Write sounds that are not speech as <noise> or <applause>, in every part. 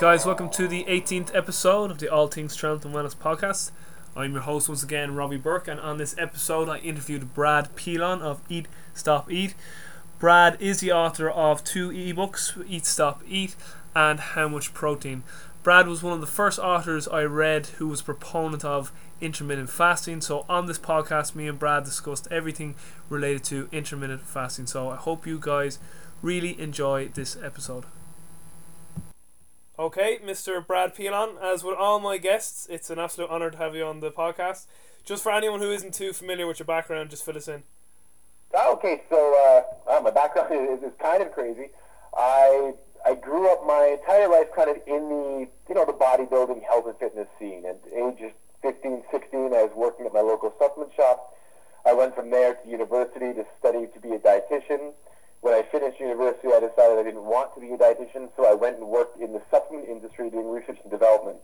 guys, welcome to the 18th episode of the All Things Strength and Wellness podcast. I'm your host once again, Robbie Burke, and on this episode, I interviewed Brad Pilon of Eat Stop Eat. Brad is the author of two ebooks, Eat Stop Eat and How Much Protein. Brad was one of the first authors I read who was a proponent of intermittent fasting. So on this podcast, me and Brad discussed everything related to intermittent fasting. So I hope you guys really enjoy this episode. Okay, Mr. Brad Pilon, as with all my guests, it's an absolute honour to have you on the podcast. Just for anyone who isn't too familiar with your background, just fill us in. Okay, so uh, my background is, is kind of crazy. I I grew up my entire life kind of in the you know the bodybuilding, health and fitness scene. At age 15, 16, I was working at my local supplement shop. I went from there to university to study to be a dietitian when I finished university, I decided I didn't want to be a dietitian, so I went and worked in the supplement industry doing research and development.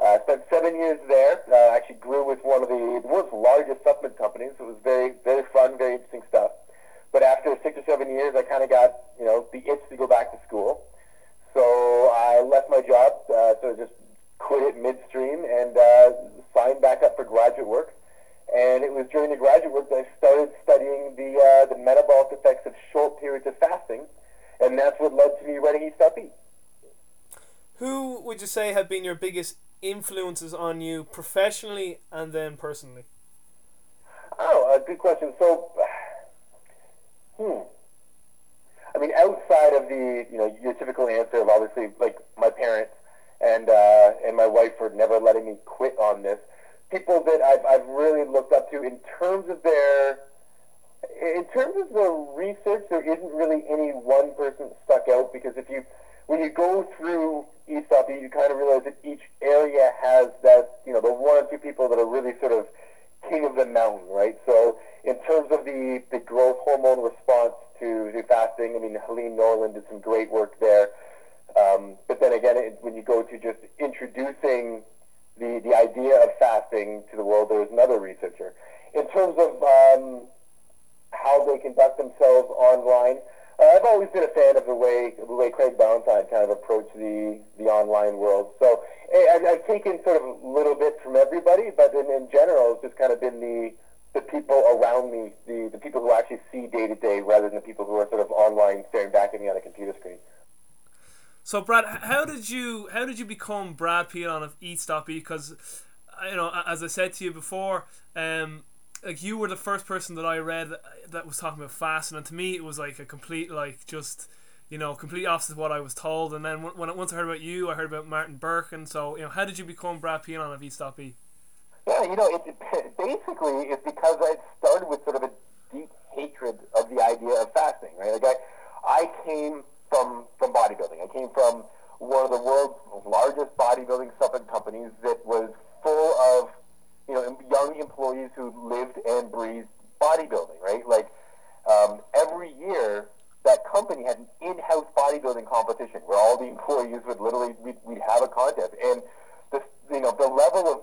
I uh, spent seven years there. Uh, actually grew with one of the, world's largest supplement companies. It was very, very fun, very interesting stuff. But after six or seven years, I kind of got, you know, the itch to go back to school. So I left my job, uh, so just quit it midstream and uh, signed back up for graduate work. And it was during the graduate work that I started studying the, uh, the metabolic effects of short periods of fasting. And that's what led to me writing Eat Stop Eat. Who would you say have been your biggest influences on you professionally and then personally? Oh, a good question. So, <sighs> hmm. I mean, outside of the, you know, your typical answer of obviously, like, my parents and, uh, and my wife for never letting me quit on this, people that I've, I've really looked up to in terms of their in terms of the research, there isn't really any one person stuck out because if you when you go through Eat, you kind of realize that each area has that you know the one or two people that are really sort of king of the mountain, right? So in terms of the the growth hormone response to, to fasting, I mean Helene Norrelund did some great work there. Um, but then again, it, when you go to just introducing the, the idea of fasting to the world, there was another researcher. In terms of um, how they conduct themselves online, uh, I've always been a fan of the way the way Craig Ballantyne kind of approached the, the online world. So I, I've taken sort of a little bit from everybody, but in, in general, it's just kind of been the the people around me, the, the people who actually see day to day rather than the people who are sort of online staring back at me on a computer screen. So, Brad, how did you how did you become Brad Pilon of Eat Stop Eat? Because you know, as I said to you before, um, like you were the first person that I read that was talking about fasting, and to me, it was like a complete like just you know complete opposite of what I was told. And then when once I heard about you, I heard about Martin Berkhan, and so you know, how did you become Brad Pilon of Eat Stop Eat? Yeah, you know, it, <laughs> basically it's because I started with sort of a deep hatred of the idea of fasting, right? Like I, I came from from bodybuilding. I came from one of the world's largest bodybuilding supplement companies that was full of you know young employees who lived and breathed bodybuilding. Right, like um, every year that company had an in-house bodybuilding competition where all the <laughs> employees would literally we'd, we'd have a contest and the you know the level of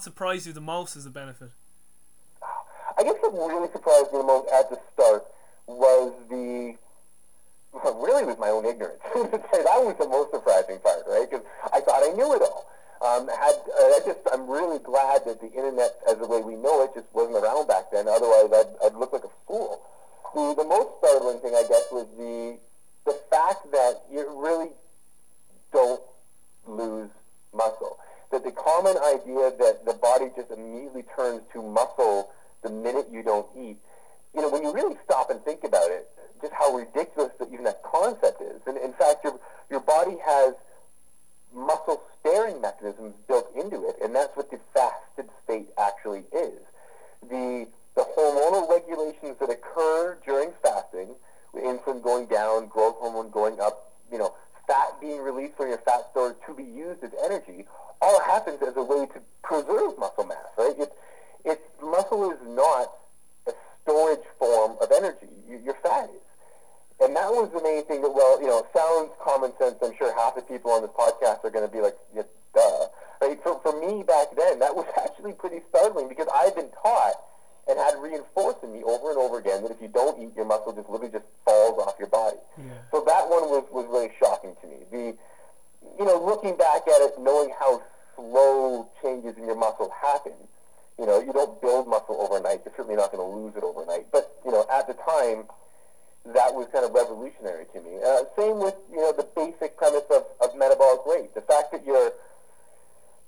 what surprised you the most as a benefit? I guess what really surprised me the most at the start was the really was my own ignorance. <laughs> that was the most surprising part, right? Because I thought I knew it all. Um, had uh, I just I'm really glad that the internet, as the way we know it, just wasn't around back then. Otherwise, I'd, I'd look like a fool. The the most startling thing, I guess, was the the fact that you really don't lose muscle. That the common idea that the body just immediately turns to muscle the minute you don't eat. You know, when you really stop and think about it, just how ridiculous that even that concept is. And in fact, your your body has muscle sparing mechanisms built into it, and that's what the fasted state actually is. The the hormonal regulations that occur during fasting, insulin going down, growth hormone going up, you know, fat being released from your fat stores to be used as energy, all happens as a way to preserve muscle mass, right? It, it, muscle is not a storage form of energy. Your fat is. And that was the main thing that, well, you know, sounds common sense. I'm sure half the people on this podcast are going to be like, yeah, duh. Right? For, for me back then, that was <laughs> actually pretty startling because I'd been taught and had reinforced in me over and over again that if you don't eat, your muscle just literally just falls off your body. Yeah. So that one was, was really shocking to me. The, you know, looking back at it, knowing how slow changes in your muscle happen, you know, you don't build muscle overnight. You're certainly not going to lose it overnight. But, you know, at the time, that was kind of revolutionary to me. Uh, same with you know the basic premise of, of metabolic rate. The fact that you're,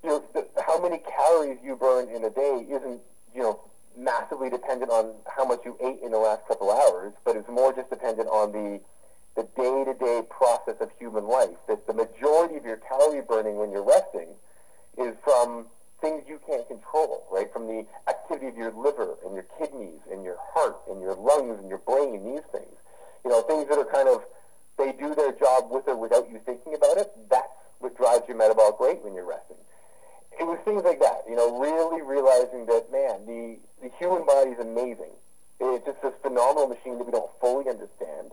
you're the, how many calories you burn in a day isn't you know massively dependent on how much you ate in the last couple hours, but it's more just dependent on the the day-to-day process of human life. That the majority of your calorie burning when you're resting is from things you can't control, right? From the activity of your liver and your kidneys and your heart and your lungs and your brain, these things. You know, things that are kind of, they do their job with or without you thinking about it. That's what drives your metabolic rate when you're resting. It was things like that, you know, really realizing that, man, the, the human body is amazing. It's just this phenomenal machine that we don't fully understand.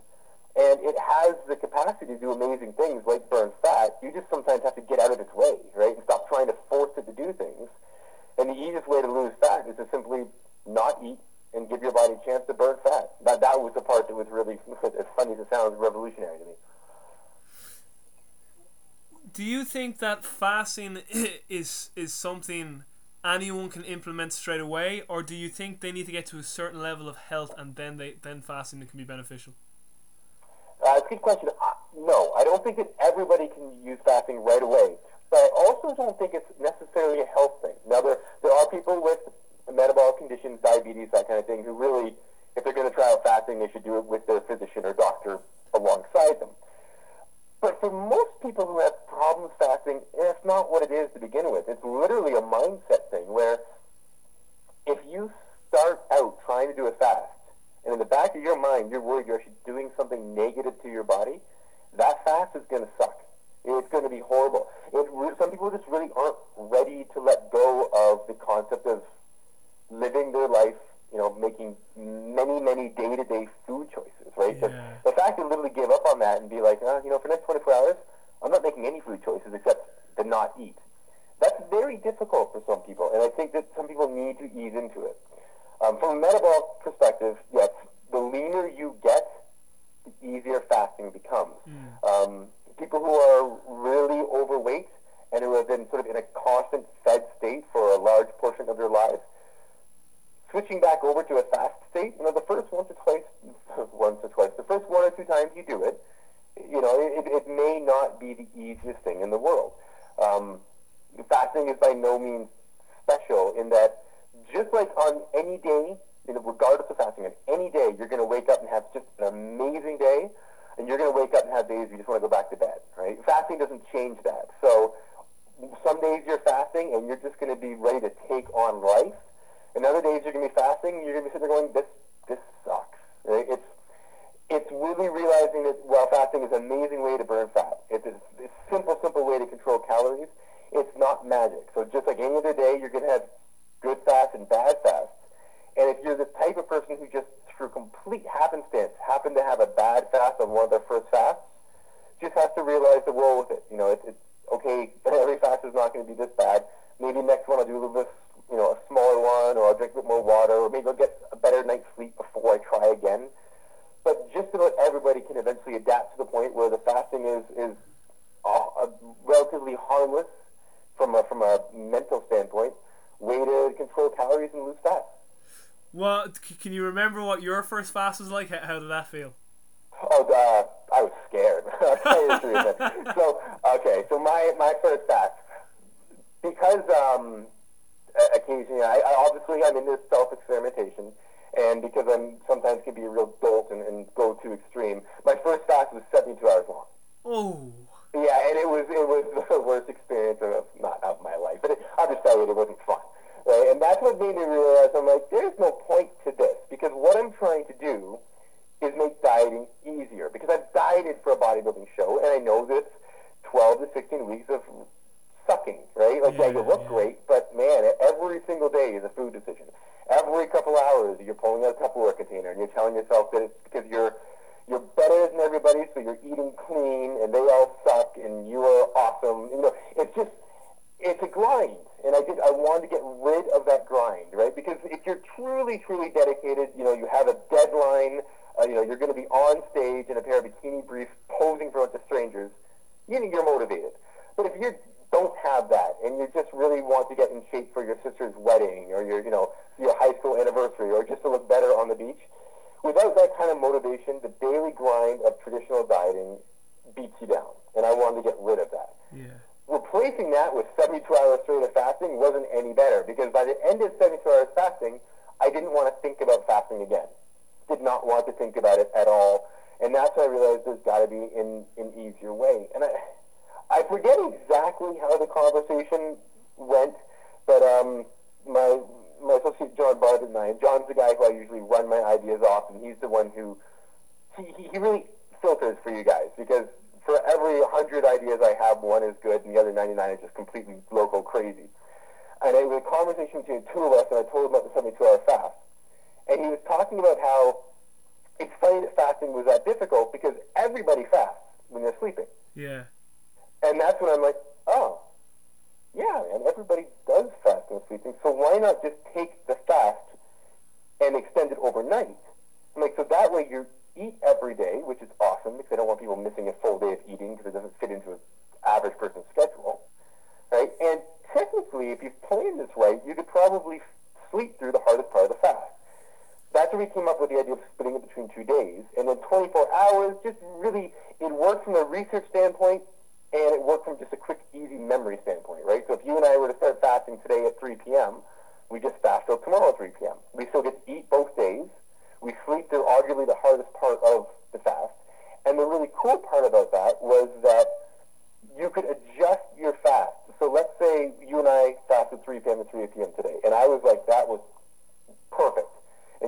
And it has the capacity to do amazing things like burn fat. You just sometimes have to get out of its way, right? And stop trying to force it to do things. And the easiest way to lose fat is to simply not eat and give your body a chance to burn fat. That, that was the part that was really, <laughs> as funny as it sounds, revolutionary to me. Do you think that fasting <laughs> is is something anyone can implement straight away, or do you think they need to get to a certain level of health and then they then fasting can be beneficial? Uh, good question. Uh, no, I don't think that everybody can use fasting right away. But I also don't think it's necessarily a health thing. Now, there, there are people with metabolic conditions, diabetes, that kind of thing, who really, if they're going to try out fasting, they should do it with their physician or doctor alongside them. But for most people who have problems fasting, it's not what it is to begin with. It's literally a mindset thing where if you start out trying to do a fast, and in the back of your mind, you're worried you're actually doing something negative to your body, that fast is going to suck. It's going to be horrible. It, some people just really aren't ready to let go of the concept of living their life, you know, making many, many day-to-day food choices, right? Yeah. The, the fact to literally give up on that and be like, uh, you know, for the next 24 hours, I'm not making any food choices except to not eat. That's very difficult for some people, and I think that some people need to ease into it. Um, from a metabolic perspective, yes, the leaner you get, the easier fasting becomes. Mm. Um, people who are really overweight and who have been sort of in a constant fed state for a large portion of their lives, switching back over to a fast state, you know, the first once or twice, <laughs> once or twice, the first one or two times you do it, you know, it, it may not be the easiest thing in the world. Um, fasting is by no means special in that just like on any day, you know, regardless of fasting, on any day, you're going to wake up and have just an amazing day, and you're going to wake up and have days you just want to go back to bed, right? Fasting doesn't change that. So some days you're fasting and you're just going to be ready to take on life, and other days you're to be fasting you're to be sitting there going, this, this sucks. Right? It's, it's really realizing that while fasting is an amazing way to burn fat, it's a, a simple, simple way to control calories. It's not magic. So just like any other day, you're to have good fasts and bad fasts. And if you're the type of person who just through complete happenstance happen to have a bad fast on one of their first fasts, just has to realize the roll with it. You know, it's, it's okay. <laughs> Every fast is not going to be this bad. Maybe next one I'll do a little bit, you know, a smaller one, or I'll drink a bit more water, or maybe I'll get a better night's sleep before I try again. But just about everybody can eventually adapt to the point where the fasting is is uh, relatively harmless from a, from a mental standpoint way to control calories and lose fat. Well, can you remember what your first fast was like? How, did that feel? Oh, uh, I was scared. <laughs> <laughs> so, okay, so my, my first fast, because um, Uh, occasionally, I, I obviously I'm into self experimentation, and because I'm sometimes can be a real dolt and, and go too extreme. My first fast was 72 hours long. Oh. Yeah, and it was it was <laughs> the worst experience of not of my life, but it, I'll just tell you, it wasn't fun. Right? And that's what made me realize I'm like, there's no point to this because what I'm trying to do is make dieting easier because I've dieted for a bodybuilding show and I know this 12 to 16 weeks of sucking, right? Like, yeah, yeah you look yeah. great, but man, every single day is a food decision. Every couple hours, you're pulling out a Tupperware container and you're telling yourself that it's because you're you're better than everybody, so you're eating clean, and they all suck, and you are awesome. You know, it's just it's a grind, and I just I wanted to get rid of that grind, right? Because if you're truly, truly dedicated, you know, you have a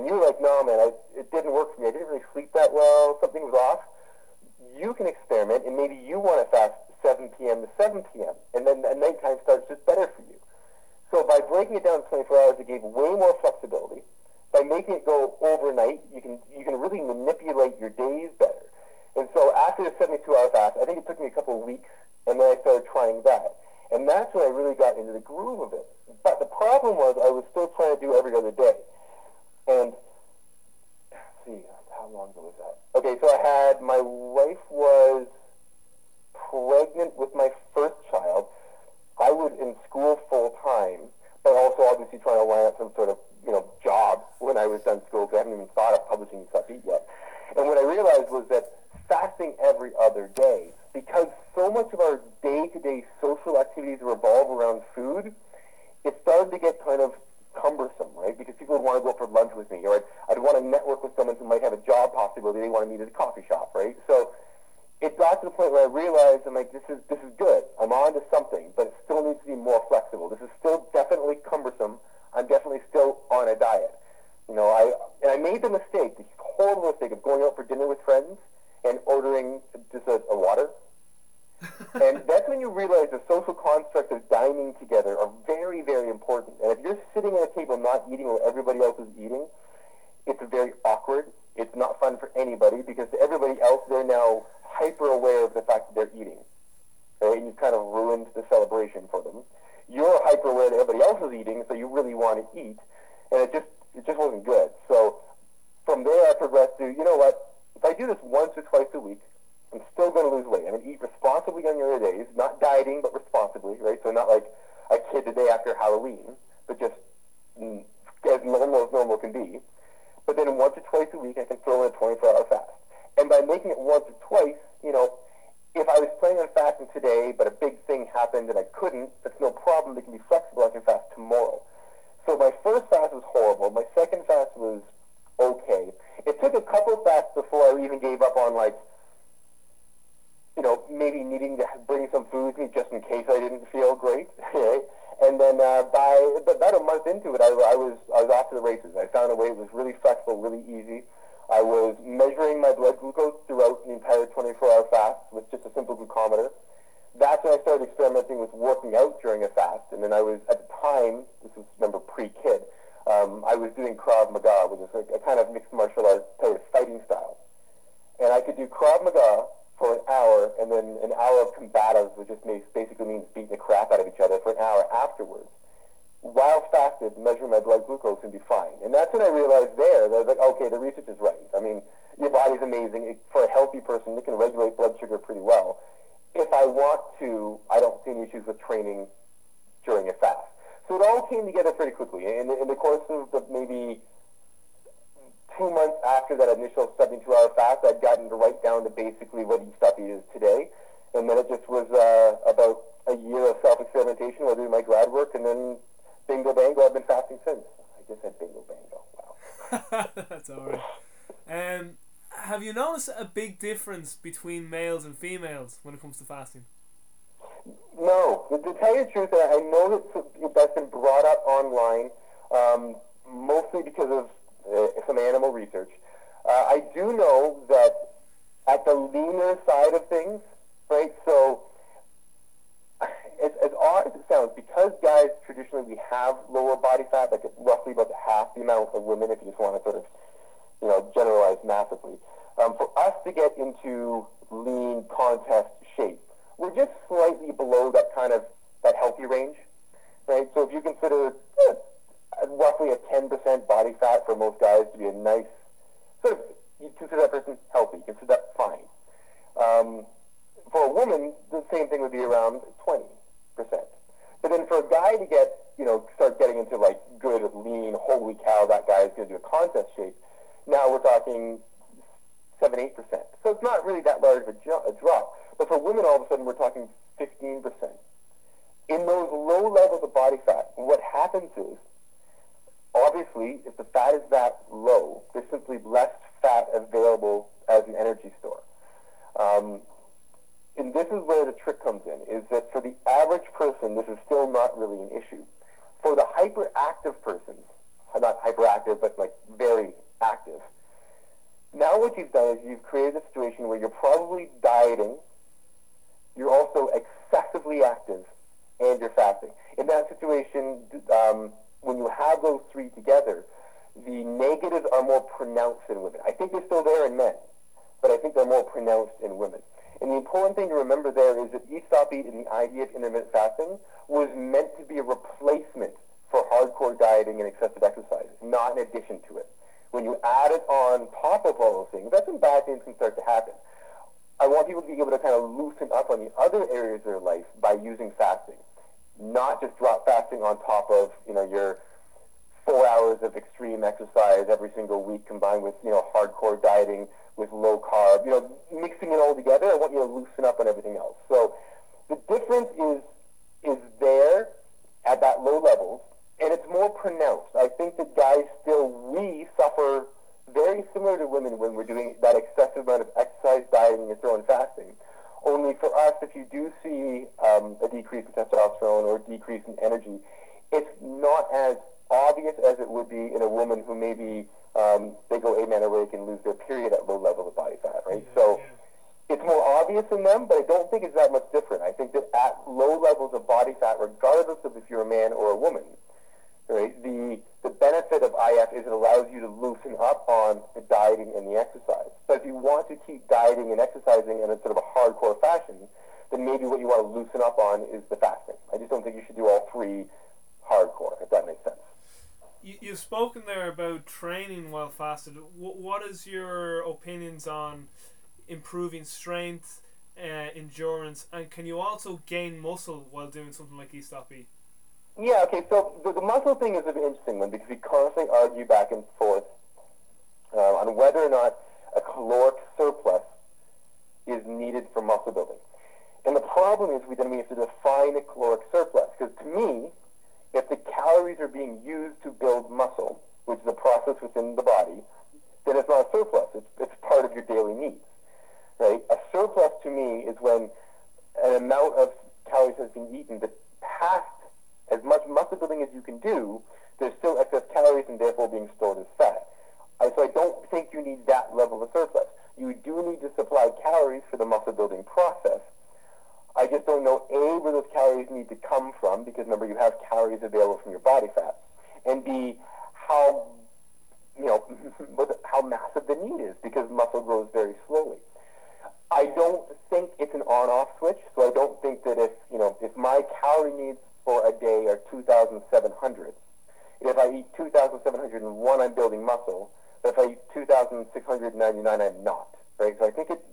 And you were like, no, man, I, it didn't work for me. I didn't really sleep that well. Something was off. You can experiment, and maybe you want to fast 7 p.m. to 7 p.m., and then the nighttime starts just better for you. So by breaking it down to 24 hours, it gave way more flexibility by making it go overnight, you can you can really manipulate your days better. And so after the 72-hour fast, I think it took me a couple of weeks, and then I started trying that. And that's when I really got into the groove of it. But the problem was I was still trying to do every other day. And see, how long ago was that? Okay, so I had my wife was pregnant with my first child. I was in school full time, but also obviously trying to line up some sort of you know, job when I was done school because I haven't even thought of publishing stuff yet. And what I realized was that fasting every other day, because so much of our day-to-day social activities revolve around food, it started to get kind of cumbersome, right? Because people would want to go for lunch with me, or I'd, I'd want to network with someone who might have a job possibility. They want to meet at a coffee shop, right? So it got to the point where I realized I'm like, this is this is good. I'm on to something, but it still needs to be more flexible. This is still definitely cumbersome. I'm definitely still on a diet. You know, I and I made the mistake, the horrible mistake of going out for dinner with friends and ordering just a, a water. And that's when you realize the social constructs of dining together are very, very important. And if you're sitting at a table not eating while everybody else is eating, it's very awkward. It's not fun for anybody because everybody else, they're now hyper aware of the fact that they're eating. And you've kind of ruined the celebration for them. You're hyper aware that everybody else is eating, so you really want to eat. And it just it just wasn't good. So from there, I progressed to, you know what? If I do this once or twice a week, I'm still going to lose weight. I'm going to eat responsibly on your days, not dieting, but responsibly, right? So not like a kid the day after Halloween, but just as normal as normal can be. But then once or twice a week, I can throw in a 24-hour fast. And by making it once or twice, you know, if I was planning on fasting today, but a big thing happened and I couldn't, that's no problem. It can be flexible. I can fast tomorrow. So my first fast was horrible. My second fast was okay. It took a couple fasts before I even gave up on like, you know, maybe needing to bring some food with me just in case I didn't feel great. <laughs> And then uh, by about a month into it, I, I was I was off to the races. I found a way it was really flexible, really easy. I was measuring my blood glucose throughout the entire 24-hour fast with just a simple glucometer. That's when I started experimenting with working out during a fast. And then I was, at the time, this was, remember, pre-kid, um, I was doing Krav Maga, which is a, a kind of mixed martial arts type of fighting style. And I could do Krav Maga for an hour, and then an hour of combatives, which just basically means beating the crap out of each other for an hour afterwards. While fasted, measuring my blood glucose and be fine. And that's when I realized there that I was like, okay, the research is right. I mean, your body's amazing. It, for a healthy person, it can regulate blood sugar pretty well. If I want to, I don't see any issues with training during a fast. So it all came together pretty quickly. In, in the course of the, maybe two months after that initial 72-hour fast, I'd gotten to right down to basically what Stop Eat is today. And then it just was uh, about a year of self-experimentation while doing my grad work, and then bingo bango, I've been fasting since. I just said bingo bango. Wow. <laughs> That's all right. Um, have you noticed a big difference between males and females when it comes to fasting? No, to, to tell you the truth, I know that that's been brought up online, um, mostly because of uh, some animal research. Uh, I do know that at the leaner side of things, right? So, as, as odd as it sounds, because guys traditionally we have lower body fat, like roughly about half the amount of women, if you just want to sort of, you know, generalize massively. Um, for us to get into lean contest shape, we're just slightly below that kind of that healthy range, right? So if you consider eh, roughly a 10% body fat for most guys to be a nice sort of you consider that person healthy, you consider that fine. Um, for a woman, the same thing would be around 20%. But then for a guy to get, you know, start getting into like good, lean, holy cow, that guy is going to do a contest shape, now we're talking 7 8%. So it's not really that large of a, a drop. But for women, all of a sudden, we're talking 15%. In those low levels of body fat, what happens is, obviously, if the fat is that low, there's simply less fat available as an energy store. Um, and this is where the trick comes in, is that for the average person, this is still not really an issue. For the hyperactive person, not hyperactive, but like very active, now what you've done is you've created a situation where you're probably dieting, you're also excessively active, and you're fasting. In that situation, um, when you have those three together, the negatives are more pronounced in women. I think they're still there in men, but I think they're more pronounced in women. And the important thing to remember there is that Eat Stop Eat and the idea of intermittent fasting was meant to be a replacement for hardcore dieting and excessive exercise, not in addition to it. When you add it on top of all those things, that's when bad things can start to happen. I want people to be able to kind of loosen up on the other areas of their life by using fasting, not just drop fasting on top of you know your four hours of extreme exercise every single week combined with you know hardcore dieting with low carb. You know, mixing it all together. I want you to loosen up on everything else. So the difference is is there at that low levels, and it's more pronounced. I think that guys still we suffer very similar to women when we're doing that excessive amount of exercise, dieting, and throwing fasting. Only for us, if you do see um, a decrease in testosterone or a decrease in energy, it's not as obvious as it would be in a woman who maybe um, they go amenorrheic and lose their period at low levels of body fat, right? Yeah, so yeah. it's more obvious in them, but I don't think it's that much different. I think that at low levels of body fat, regardless of if you're a man or a woman, right, the the benefit of IF is it allows you to loosen up on the dieting and the exercise. But if you want to keep dieting and exercising in a sort of a hardcore fashion, then maybe what you want to loosen up on is the fasting. I just don't think you should do all three hardcore, if that makes sense. You, you've spoken there about training while fasted. What, what is your opinions on improving strength, uh, endurance, and can you also gain muscle while doing something like Eat? Yeah, okay, so the, the muscle thing is an interesting one because we constantly argue back and forth uh, on whether or not a caloric surplus is needed for muscle building. And the problem is we then we have to define a caloric surplus because to me, if the calories are being used to build muscle, which is a process within the body, then it's not a surplus. It's, it's part of your daily needs, right? A surplus to me is when an amount of calories has been eaten that past as much muscle building as you can do, there's still excess calories and therefore being stored as fat. I, so I don't think you need that level of surplus. You do need to supply calories for the muscle building process. I just don't know A, where those calories need to come from, because remember, you have calories available from your body fat, and B, how, you know, <laughs> how massive the need is, because muscle grows very slowly. I don't think it's an on-off switch, so I don't think that if, you know, if my calorie needs for a day are 2,700, if I eat 2,701, I'm building muscle, but if I eat 2,699, I'm not, right? So I think it,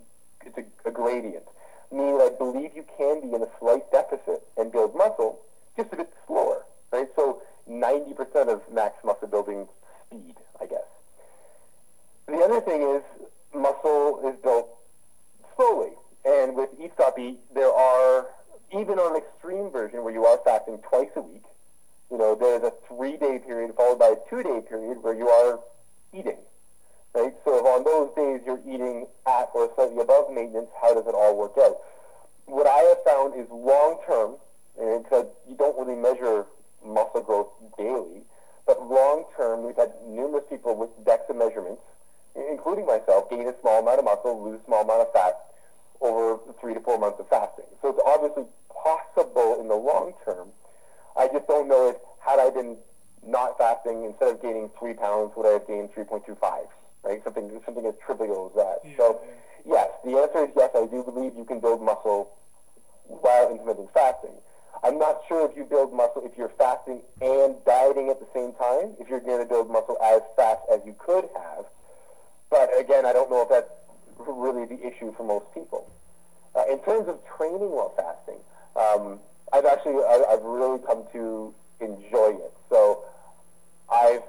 it's a, a gradient, meaning that I believe you can be in a slight deficit and build muscle, just a bit slower, right? So 90% of max muscle building speed, I guess. The other thing is muscle is built slowly. And with Eat Stop Eat, there are, even on an extreme version where you are fasting twice a week, you know, there's a three-day period followed by a two-day period where you are eating, right? So if on those days you're eating at or slightly above maintenance, how does it all work out? What I have found is long-term, and because you don't really measure muscle growth daily, but long-term, we've had numerous people with DEXA measurements, including myself, gain a small amount of muscle, lose a small amount of fat over three to four months of fasting. So it's obviously possible in the long term. I just don't know if had I been not fasting, instead of gaining three pounds, would I have gained 3.25, right? Something, something as trivial as that. Yeah, so, yes, the answer is yes, I do believe you can build muscle while implementing fasting. I'm not sure if you build muscle if you're fasting and dieting at the same time, if you're going to build muscle as fast as you could have. But again, I don't know if that's really the issue for most people. Uh, in terms of training while fasting, um, I've actually I, I've really come to enjoy it. So I've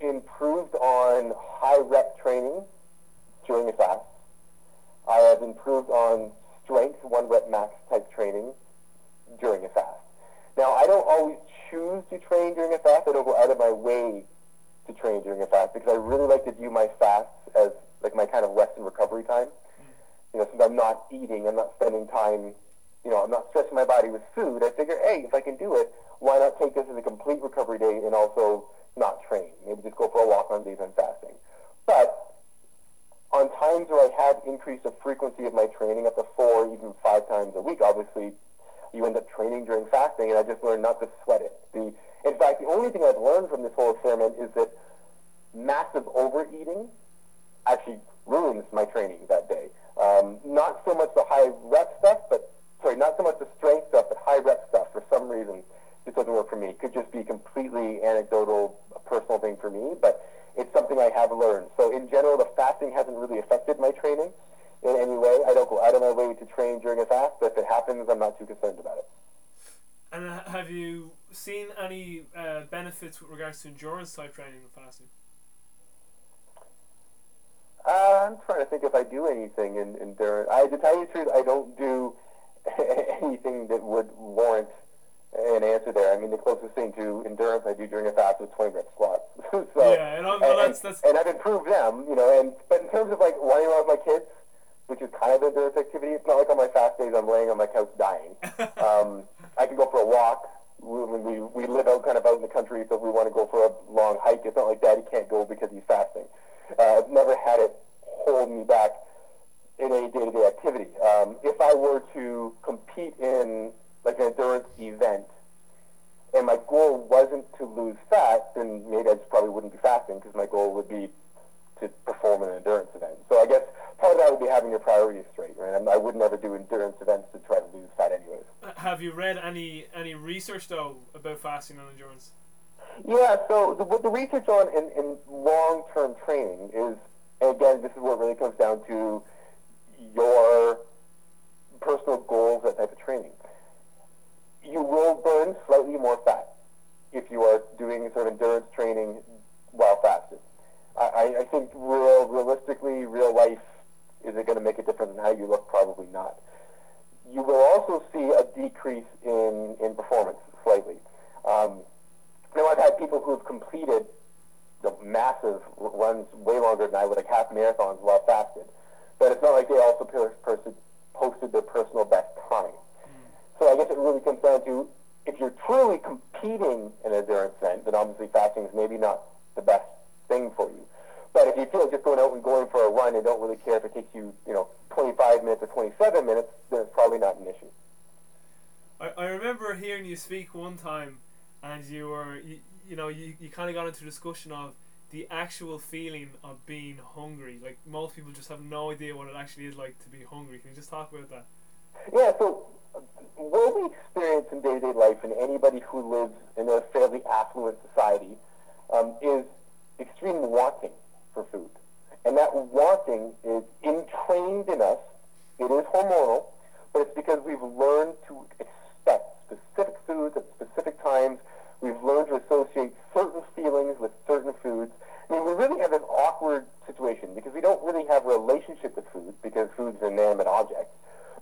improved on high rep training during a fast. I have improved on strength, one rep max type training during a fast. Now, I don't always choose to train during a fast. I don't go out of my way to train during a fast because I really like to view my fasts as like my kind of rest and recovery time. You know, since I'm not eating, I'm not spending time, you know, I'm not stressing my body with food. I figure, hey, if I can do it, why not take this as a complete recovery day and also not train? Maybe just go for a walk on days I'm fasting. But on times where I have increased the frequency of my training up to four, even five times a week, obviously you end up training during fasting, and I just learned not to sweat it. The, in fact, the only thing I've learned from this whole experiment is that massive overeating actually ruins my training that day. Um, not so much the high rep stuff, but sorry, not so much the strength stuff, but high rep stuff. For some reason, just doesn't work for me. It could just be completely anecdotal, personal thing for me, but it's something I have learned. So in general, the fasting hasn't really affected my training in any way. I don't go out of my way to train during a fast, but if it happens, I'm not too concerned about it. And uh, have you seen any uh, benefits with regards to endurance type training and fasting? Uh, I'm trying to think if I do anything in endurance. I, to tell you the truth, I don't do <laughs> anything that would warrant an answer there. I mean, the closest thing to endurance I do during a fast is 20 minute squats. <laughs> so, Yeah, and I'm, and, that's, that's... and I've improved them, you know. And but in terms of like running around with my kids, which is kind of an endurance activity, it's not like on my fast days I'm laying on my couch dying. <laughs> um, I can go for a walk, we, we, live out kind of out in the country, so if we want to go for a long hike, it's not like Daddy can't go because he's fasting. Uh, I've never had it hold me back in any day-to-day activity. Um, if I were to compete in like an endurance event, and my goal wasn't to lose fat, then maybe I just probably wouldn't be fasting because my goal would be to perform an endurance event. So I guess part of that would be having your priorities straight, right? I would never do endurance events to try to lose fat anyways. Uh, have you read any any research though about fasting and endurance? Yeah, so the, what the research on in, in long-term training is, again, this is what really comes down to your personal goals, that type of training. You will burn slightly more fat if you are doing sort of endurance training while fasting. I, I think real, realistically, real life, is it going to make a difference in how you look? Probably not. You will also see a decrease in, in performance slightly. Um, now, I've had people who have completed the massive runs way longer than I would, like half marathons while fasted. But it's not like they also posted their personal best time. Mm. So I guess it really comes down to if you're truly competing in an endurance event, then obviously fasting is maybe not the best thing for you. But if you feel like just going out and going for a run and don't really care if it takes you, you know, 25 minutes or 27 minutes, then it's probably not an issue. I, I remember hearing you speak one time, and you were, you, you know, you, you kind of got into a discussion of the actual feeling of being hungry. Like most people just have no idea what it actually is like to be hungry. Can you just talk about that? Yeah. So what we experience in day-to-day life, and anybody who lives in a fairly affluent society, um, is extreme wanting for food. And that wanting is entrained in us. It is hormonal, but it's because we've learned to expect specific foods at specific times. We've learned to associate certain feelings with certain foods. I mean, we really have an awkward situation because we don't really have a relationship with food because food's an inanimate object.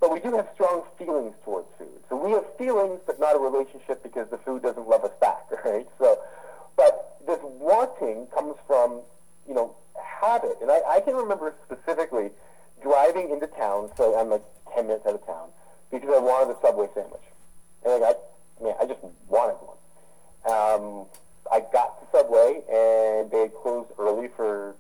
But we do have strong feelings towards food. So we have feelings, but not a relationship because the food doesn't love us back, <laughs> right? So, this wanting comes from, you know, habit. And I, I can remember specifically driving into town, so I'm like 10 minutes out of town, because I wanted a Subway sandwich. And like, I, man, I just wanted one. Um, I got to Subway, and they closed early for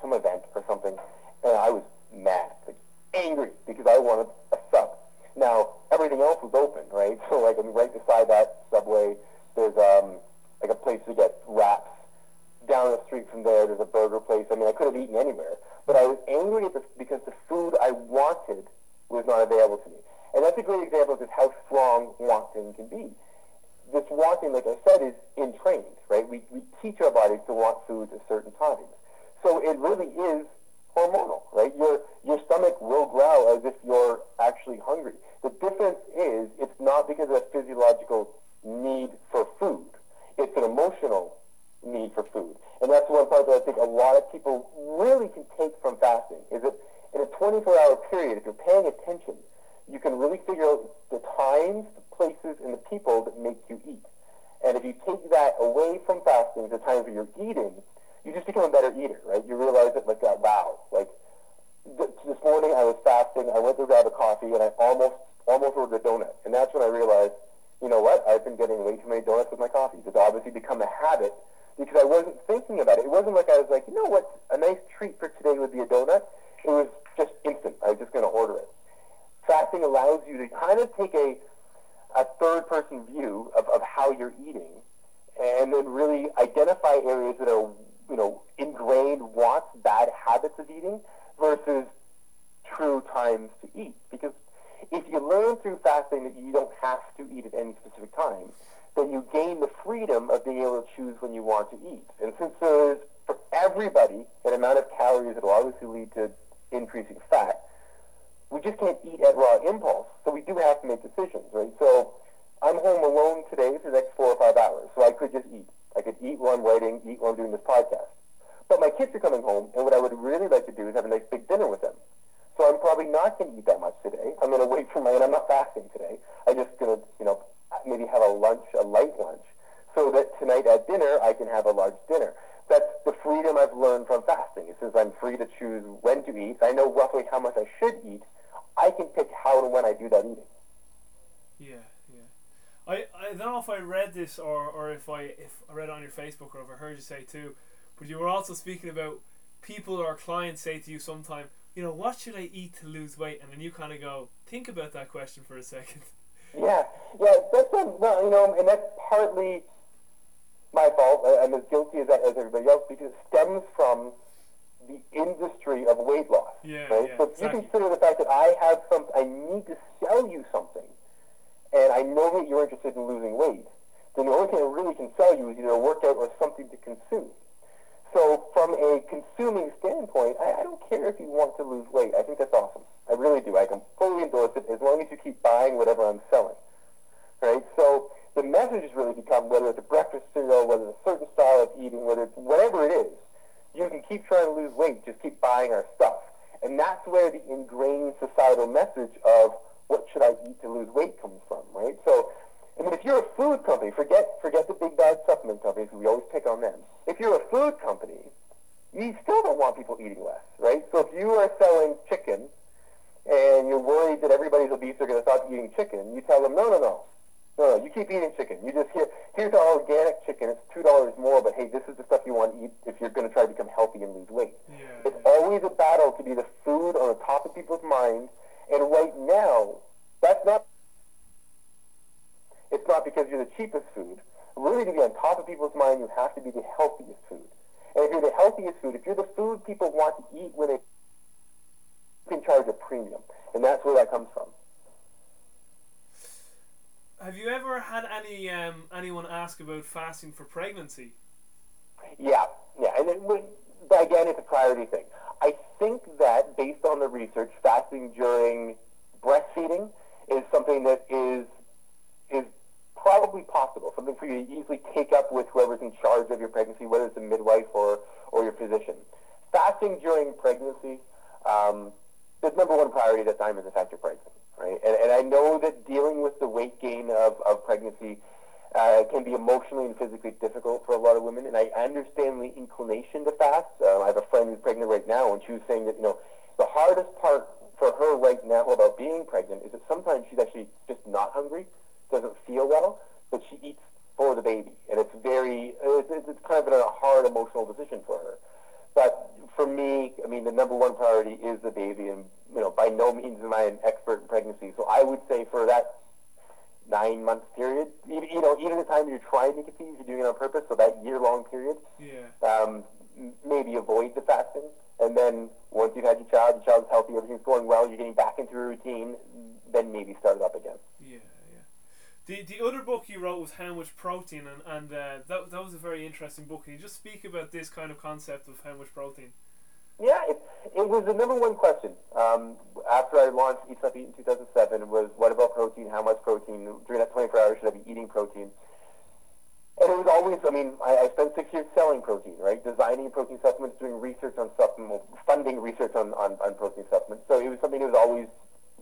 some event or something, and I was mad, like angry, because I wanted a sub. Now, everything else was open, right? <laughs> So, like, I mean, right beside that Subway, there's um, like a place to get wraps. Down the street from there, there's a burger place. I mean, I could have eaten anywhere, but I was angry at the, because the food I wanted was not available to me. And that's a great example of just how strong wanting can be. This wanting, like I said, is entrained, right? We, we teach our bodies to want foods at certain times. So it really is hormonal, right? Your, your stomach will growl as if you're actually hungry. The difference is it's not because of a physiological need for food it's an emotional need for food. And that's one part that I think a lot of people really can take from fasting is that in a 24-hour period, if you're paying attention, you can really figure out the times, the places, and the people that make you eat. And if you take that away from fasting, the times where you're eating, you just become a better eater, right? You realize that, like, uh, wow, like, th- this morning I was fasting, I went to grab a coffee, and I almost, almost ordered a donut. And that's when I realized you know what? I've been getting way too many donuts with my coffees. It's obviously become a habit because I wasn't thinking about it. It wasn't like I was like, you know what? A nice treat for today would be a donut. It was just instant. I was just going to order it. Fasting allows you to kind of take a, a third person view of, of how you're eating and then really identify areas that are, you know, ingrained wants, bad habits of eating versus true times to eat. Because if you learn through fasting that you don't have to eat at any specific time, then you gain the freedom of being able to choose when you want to eat. And since there is, for everybody, an amount of calories that will obviously lead to increasing fat, we just can't eat at raw impulse. So we do have to make decisions, right? So I'm home alone today for the next four or five hours, so I could just eat. I could eat while I'm writing, eat while I'm doing this podcast. But my kids are coming home, and what I would really like to do is have a nice big dinner with them. So I'm probably not going to eat that much today. I'm going to wait for my, and I'm not fasting today. I'm just going to, you know, maybe have a lunch, a light lunch, so that tonight at dinner I can have a large dinner. That's the freedom I've learned from fasting. Says I'm free to choose when to eat. I know roughly how much I should eat. I can pick how and when I do that eating. Yeah, yeah. I, I don't know if I read this or, or if I if I read it on your Facebook or if I heard you say too, but you were also speaking about people or clients say to you sometime, you know, what should I eat to lose weight? And then you kind of go, think about that question for a second. <laughs> Yeah, yeah, that's a, well, you know, and that's partly my fault. I'm as guilty as, as everybody else because it stems from the industry of weight loss. Yeah, right? yeah, so if exactly. you consider the fact that I have some, I need to sell you something, and I know that you're interested in losing weight, then the only thing I really can sell you is either a workout or something to consume. So from a consuming standpoint, I, I don't care if you want to lose weight. I think that's awesome. I really do. I can fully endorse it as long as you keep buying whatever I'm selling. Right? So the message has really become whether it's a breakfast cereal, whether it's a certain style of eating, whether it's whatever it is, you can keep trying to lose weight, just keep buying our stuff. And that's where the ingrained societal message of what should I eat to lose weight comes from, right? So, I mean, if you're a food company, forget forget the big bad supplement companies. We always pick on them. If you're a food company, you still don't want people eating less, right? So if you are selling chicken and you're worried that everybody's obese are going to stop eating chicken, you tell them, no, no, no. No, no, you keep eating chicken. You just here. Here's our organic chicken. It's two dollars more, but hey, this is the stuff you want to eat if you're going to try to become healthy and lose weight. Yeah, It's yeah. always a battle to be the food on the top of people's minds, and right now, that's not. It's not because you're the cheapest food. Really, to be on top of people's mind, you have to be the healthiest food. And if you're the healthiest food, if you're the food people want to eat when they can charge a premium, and that's where that comes from. Have you ever had any um, anyone ask about fasting for pregnancy? Yeah, yeah, and it, but again, it's a priority thing. I think that based on the research, fasting during breastfeeding is something that is is probably possible. Something for you to easily take up with whoever's in charge of your pregnancy, whether it's a midwife or or your physician. Fasting during pregnancy, um, the number one priority at that time is the fact you're pregnant, right? And, and I know that dealing with the weight gain of, of pregnancy uh, can be emotionally and physically difficult for a lot of women, and I understand the inclination to fast. Um, I have a friend who's pregnant right now, and she was saying that you know the hardest part for her right now about being pregnant is that sometimes she's actually just not hungry, doesn't feel well, but she eats for the baby, and it's very it's, it's kind of a hard emotional decision for her. But for me, I mean, the number one priority is the baby, and you know, by no means am I an expert in pregnancy. So I would say for that nine month period, even, you know, even the time you're trying to conceive, you're doing it on purpose. So that year long period, Yeah. um, maybe avoid the fasting, and then once you've had your child, your child's healthy, everything's going well, you're getting back into a routine, then maybe start it up again. Yeah. The the other book you wrote was How Much Protein, and and uh, that that was a very interesting book. Can you just speak about this kind of concept of how much protein? Yeah, it, it was the number one question. Um, after I launched Eat Stop Eat in 2007 was what about protein? How much protein? During that 24 hours, should I be eating protein? And it was always, I mean, I, I spent six years selling protein, right? Designing protein supplements, doing research on supplement, funding research on, on, on protein supplements. So it was something that was always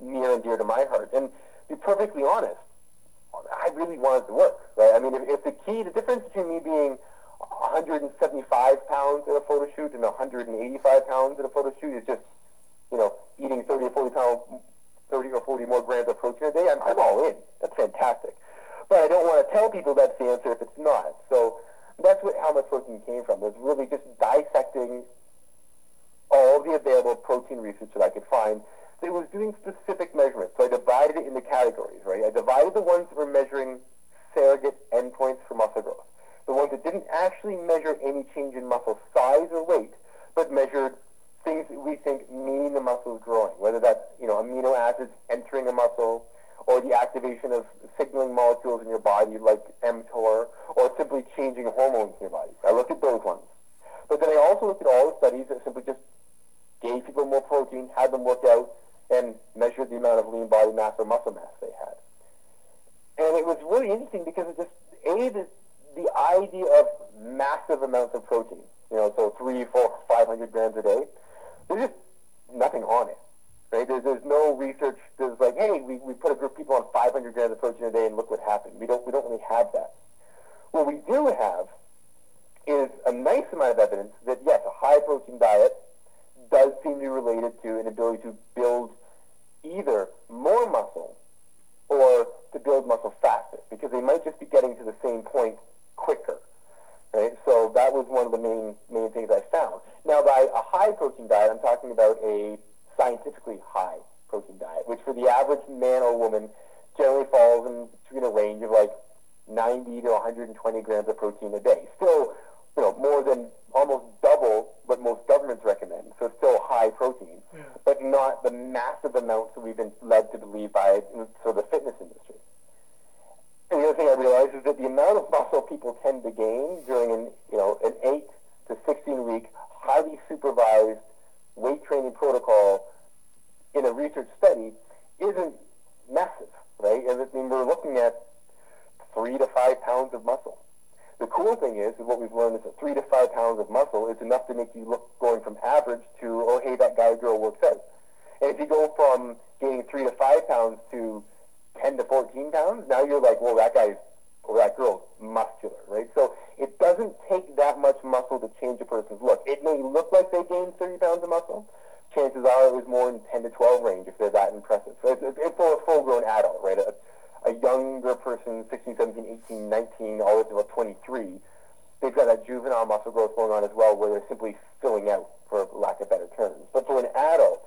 near and dear to my heart. And to be perfectly honest, I really wanted to work, right? I mean, if, if the key, the difference between me being 175 pounds in a photo shoot and 185 pounds in a photo shoot is just, you know, eating 30 or 40 pounds, 30 or 40 more grams of protein a day, I'm, I'm all in. That's fantastic. But I don't want to tell people that's the answer if it's not. So that's what how much protein came from. Was really just dissecting all the available protein research that I could find that was doing specific measurements. So I divided it into categories, right? I divided the ones that were measuring surrogate endpoints for muscle growth. The ones that didn't actually measure any change in muscle size or weight, but measured things that we think mean the muscle is growing, whether that's, you know, amino acids entering a muscle or the activation of signaling molecules in your body like mTOR or simply changing hormones in your body. I looked at those ones. But then I also looked at all the studies that simply just gave people more protein, had them work out, and measured the amount of lean body mass or muscle mass they had. And it was really interesting because it just, A, the, the idea of massive amounts of protein, you know, so three, four, five hundred grams a day, there's just nothing on it. Right? There's, there's no research that's like, hey, we, we put a group of people on 500 grams of protein a day and look what happened. We don't, we don't really have that. What we do have is a nice amount of evidence that, yes, a high protein diet does seem to be related to an ability to build either more muscle or to build muscle faster. because they might just be getting to the same point quicker. Right? So that was one of the main main things I found. Now, by a high protein diet, I'm talking about a scientifically high protein diet, which for the average man or woman generally falls in between a range of like 90 to 120 grams of protein a day. Still, you know, more than almost double what most governments recommend. So it's still high protein, Yeah. but not the massive amounts that we've been led to believe by sort of the fitness industry. And the other thing I realized is that the amount of muscle people tend to gain during an you know an eight to sixteen week highly supervised weight training protocol in a research study isn't massive, right? I mean, we're looking at three to five pounds of muscle. The cool thing is, is what we've learned is that three to five pounds of muscle is enough to make you look going from average to, oh, hey, that guy or girl works out. And if you go from gaining three to five pounds to 10 to 14 pounds, now you're like, well, that guy's or that girl's muscular, right? So it doesn't take that much muscle to change a person's look. It may look like they gained 30 pounds of muscle. Chances are it was more in 10 to 12 range if they're that impressive. So it's, it's for a full-grown adult, right? A, a younger person, 16, 17, 18, 19, all the way to about 23, they've got that juvenile muscle growth going on as well where they're simply filling out, for lack of better terms. But for an adult,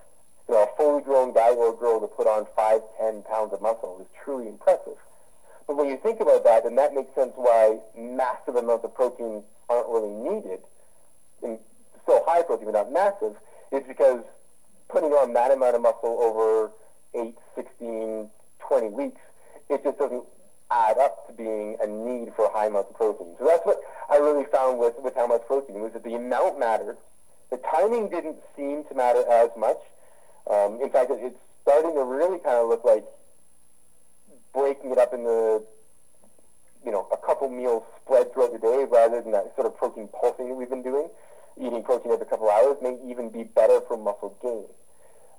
you know, a fully grown guy or girl to put on 5, 10 pounds of muscle is truly impressive. But when you think about that, then that makes sense why massive amounts of protein aren't really needed. And still high protein, but not massive, is because putting on that amount of muscle over 8, 16, 20 weeks, it just doesn't add up to being a need for high amounts of protein. So that's what I really found with, with how much protein was that the amount mattered. The timing didn't seem to matter as much. Um, in fact, it, it's starting to really kind of look like breaking it up into, you know, a couple meals spread throughout the day rather than that sort of protein pulsing that we've been doing. Eating protein every couple hours may even be better for muscle gain.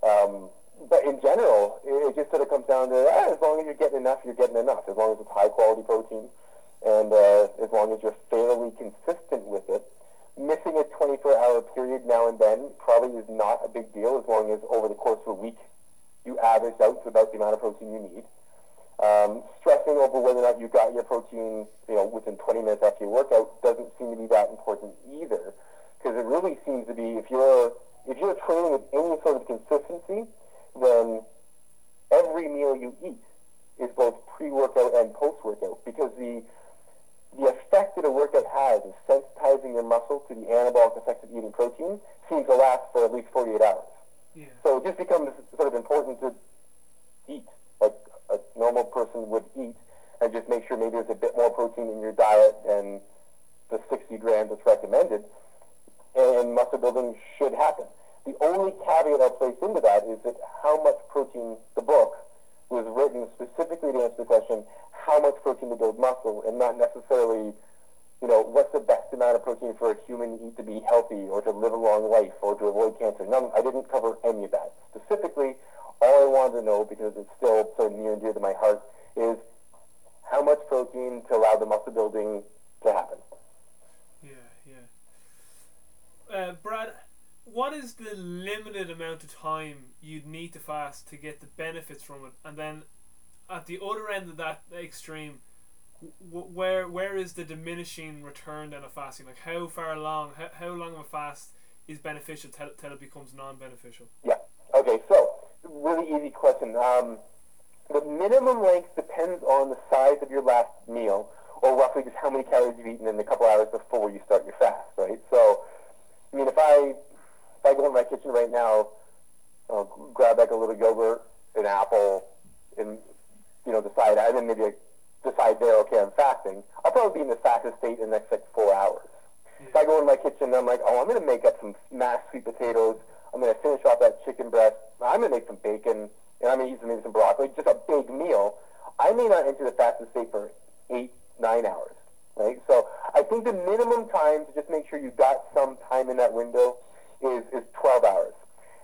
Um, but in general, it, it just sort of comes down to ah, as long as you're getting enough, you're getting enough. As long as it's high quality protein, and uh, as long as you're fairly consistent with it. Missing a 24 hour period now and then probably is not a big deal as long as over the course of a week you average out to about the amount of protein you need. Um, stressing over whether or not you got your protein, you know, within 20 minutes after your workout doesn't seem to be that important either, because it really seems to be if you're if you're training with any sort of consistency, then every meal you eat is both pre-workout and post-workout, because the the effect that a workout has of sensitizing your muscle to the anabolic effects of eating protein seems to last for at least 48 hours. Yeah. So it just becomes sort of important to eat like a normal person would eat and just make sure maybe there's a bit more protein in your diet than the 60 grams that's recommended. And muscle building should happen. The only caveat I'll place into that is that how much protein the book was written specifically to answer the question, how much protein to build muscle, and not necessarily, you know, what's the best amount of protein for a human to eat to be healthy or to live a long life or to avoid cancer. None, I didn't cover any of that. Specifically, all I wanted to know, because it's still so near and dear to my heart, is how much protein to allow the muscle building to happen. Yeah, yeah. Uh, Brad, what is the limited amount of time you'd need to fast to get the benefits from it? And then at the other end of that extreme, where where is the diminishing return then of fasting? Like how far long, how, how long of a fast is beneficial till, till it becomes non-beneficial? Yeah. Okay, so really easy question. Um, the minimum length depends on the size of your last meal, or roughly just how many calories you've eaten in the couple hours before you start your fast, right? So, I mean, if I if I go in my kitchen right now, I'll grab like a little yogurt, an apple, and you know decide, and then maybe I decide there, okay, I'm fasting. I'll probably be in the fasted state in the next like four hours. If I go in my kitchen and I'm like, oh, I'm to make up some mashed sweet potatoes. I'm to finish off that chicken breast. I'm to make some bacon, and I'm to eat some, maybe some broccoli. Just a big meal. I may not enter the fasted state for eight, nine hours. Right. So I think the minimum time to just make sure you've got some time in that window is is 12 hours.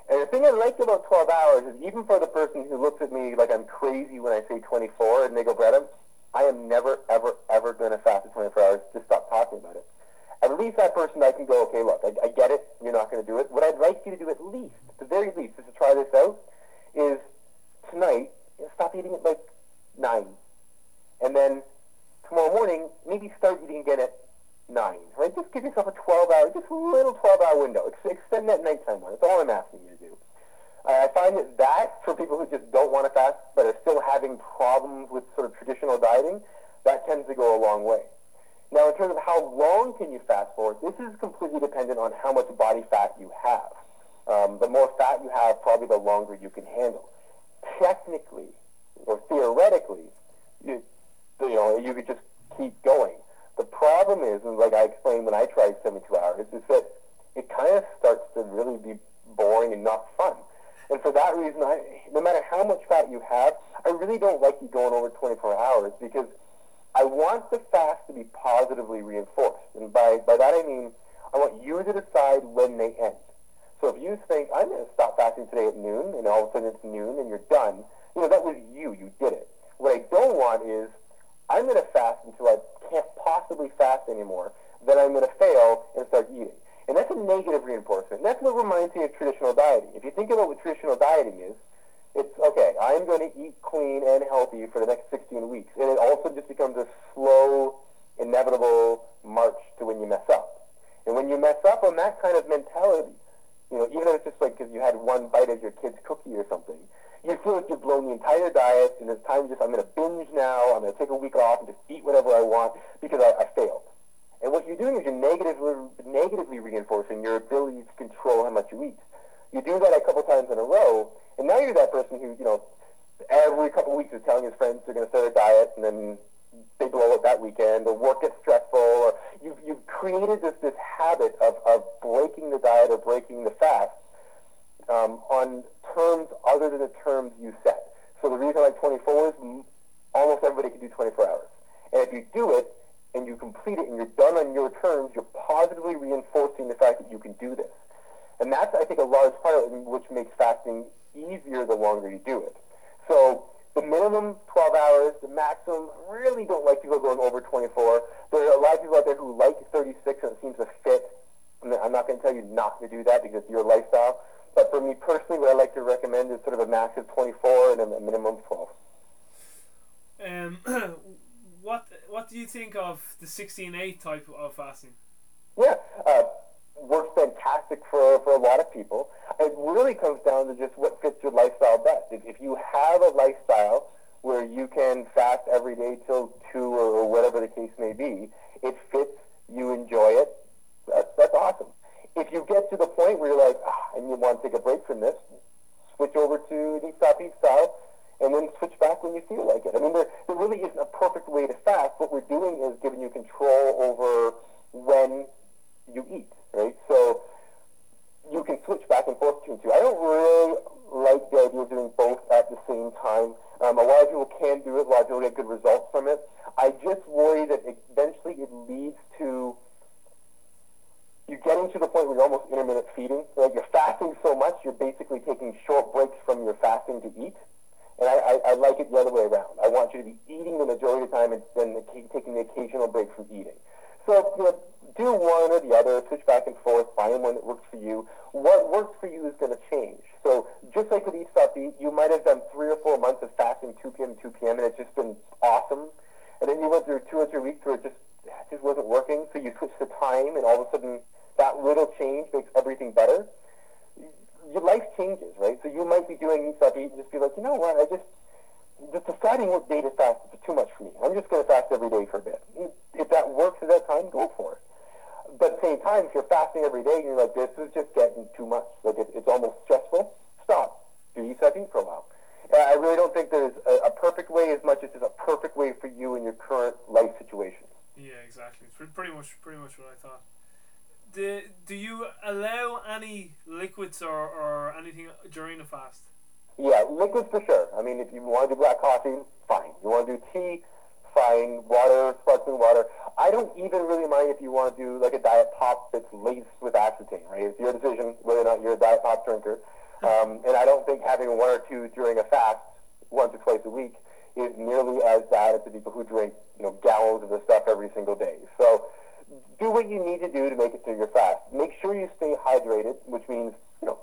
And the thing I like about 12 hours is even for the person who looks at me like I'm crazy when I say 24 and they go, Brett, I am never, ever, ever going to fast for 24 hours. Just stop talking about it. At least that person I can go, okay, look, I, I get it. You're not going to do it. What I'd like you to do at least, at the very least, is to try this out, is tonight, stop eating at like 9. And then tomorrow morning, maybe start eating again at 9, right? Just give yourself a 12 hour, just a little 12 hour window. Extend that nighttime one. That's all I'm asking you to do. Uh, I find that that, for people who just don't want to fast but are still having problems with sort of traditional dieting, that tends to go a long way. Now, in terms of how long can you fast for, this is completely dependent on how much body fat you have. Um, the more fat you have, probably the longer you can handle. Technically, or theoretically, you, you know, you could just keep going. The problem is, and like I explained when I tried 72 hours, is that it kind of starts to really be boring and not fun. And for that reason, I, no matter how much fat you have, I really don't like you going over 24 hours because I want the fast to be positively reinforced. And by, by that I mean, I want you to decide when they end. So if you think, I'm going to stop fasting today at noon, and all of a sudden it's noon and you're done, you know, that was you. You did it. What I don't want is, I'm going to fast until I can't possibly fast anymore. Then I'm going to fail and start eating. And that's a negative reinforcement. That's what reminds me of traditional dieting. If you think about what traditional dieting is, it's okay, I'm going to eat clean and healthy for the next 16 weeks. And it also just becomes a slow, inevitable march to when you mess up. And when you mess up on that kind of mentality, you know, even if it's just like because you had one bite of your kid's cookie or something, you feel like you've blown the entire diet, and it's time to just, I'm going to binge now, I'm going to take a week off and just eat whatever I want because I, I failed. And what you're doing is you're negatively, negatively reinforcing your ability to control how much you eat. You do that a couple times in a row, and now you're that person who, you know, every couple weeks is telling his friends they're going to start a diet, and then they blow it that weekend, or work gets stressful, or you've, you've created this, this habit of, of breaking the diet or breaking the fast um, on terms other than the terms you set. So the reason I like 24 is almost everybody can do 24 hours. And if you do it, and you complete it and you're done on your terms, you're positively reinforcing the fact that you can do this. And that's, I think, a large part of it, which makes fasting easier the longer you do it. So the minimum 12 hours, the maximum, really don't like people going over 24. There are a lot of people out there who like 36 and it seems to fit. I'm not going to tell you not to do that because it's your lifestyle. But for me personally, what I like to recommend is sort of a max of 24 and a minimum of 12. Um, <clears throat> what what do you think of the 16-8 type of fasting? Yeah, uh, works fantastic for, for a lot of people. It really comes down to just what fits your lifestyle best. If, if you have a lifestyle where you can fast every day till 2 or, or whatever the case may be, it fits, you enjoy it, that's, that's awesome. If you get to the point where you're like, ah, and you want to take a break from this, switch over to the Stop Eat style and then switch back when you feel like it. I mean, there, there really isn't a perfect way to fast. What we're doing is giving you control over when you eat, right? So you can switch back and forth between two. I don't really like the idea of doing both at the same time. Um, a lot of people can do it. A lot of people get good results from it. I just worry that eventually it leads to you getting to the point where you're almost intermittent feeding. Like you're fasting so much, you're basically taking short breaks from your fasting to eat. And I, I, I like it the other way around. I want you to be eating the majority of the time and then taking the occasional break from eating. So, you know, do one or the other, switch back and forth, find one that works for you. What works for you is going to change. So just like with Eat Stop Eat, you might have done three or four months of fasting 2 p.m. 2 p.m. and it's just been awesome. And then you went through two or three weeks where it just, just wasn't working. So you switched the time and all of a sudden that little change makes everything better your life changes, right? So you might be doing Stop and just be like, you know what, I just, just deciding what day to fast is too much for me. I'm just going to fast every day for a bit. If that works at that time, go for it. But at the same time, if you're fasting every day and you're like, this is just getting too much, like it, it's almost stressful, stop. Do Stop for a while. I really don't think there's a, a perfect way as much as there's a perfect way for you in your current life situation. Yeah, exactly. It's pretty much pretty much what I thought do, do you allow any liquids or, or anything during the fast? Yeah, liquids for sure. I mean, if you want to do black coffee, fine. You want to do tea, fine. Water, sparkling water. I don't even really mind if you want to do like a diet pop that's laced with aspartame, right? It's your decision whether or not you're a diet pop drinker. Um, and I don't think having one or two during a fast once or twice a week is nearly as bad as the people who drink, you know, gallons of this stuff every single day. So do what you need to do to make it through your fast. Make sure you stay hydrated, which means, you know,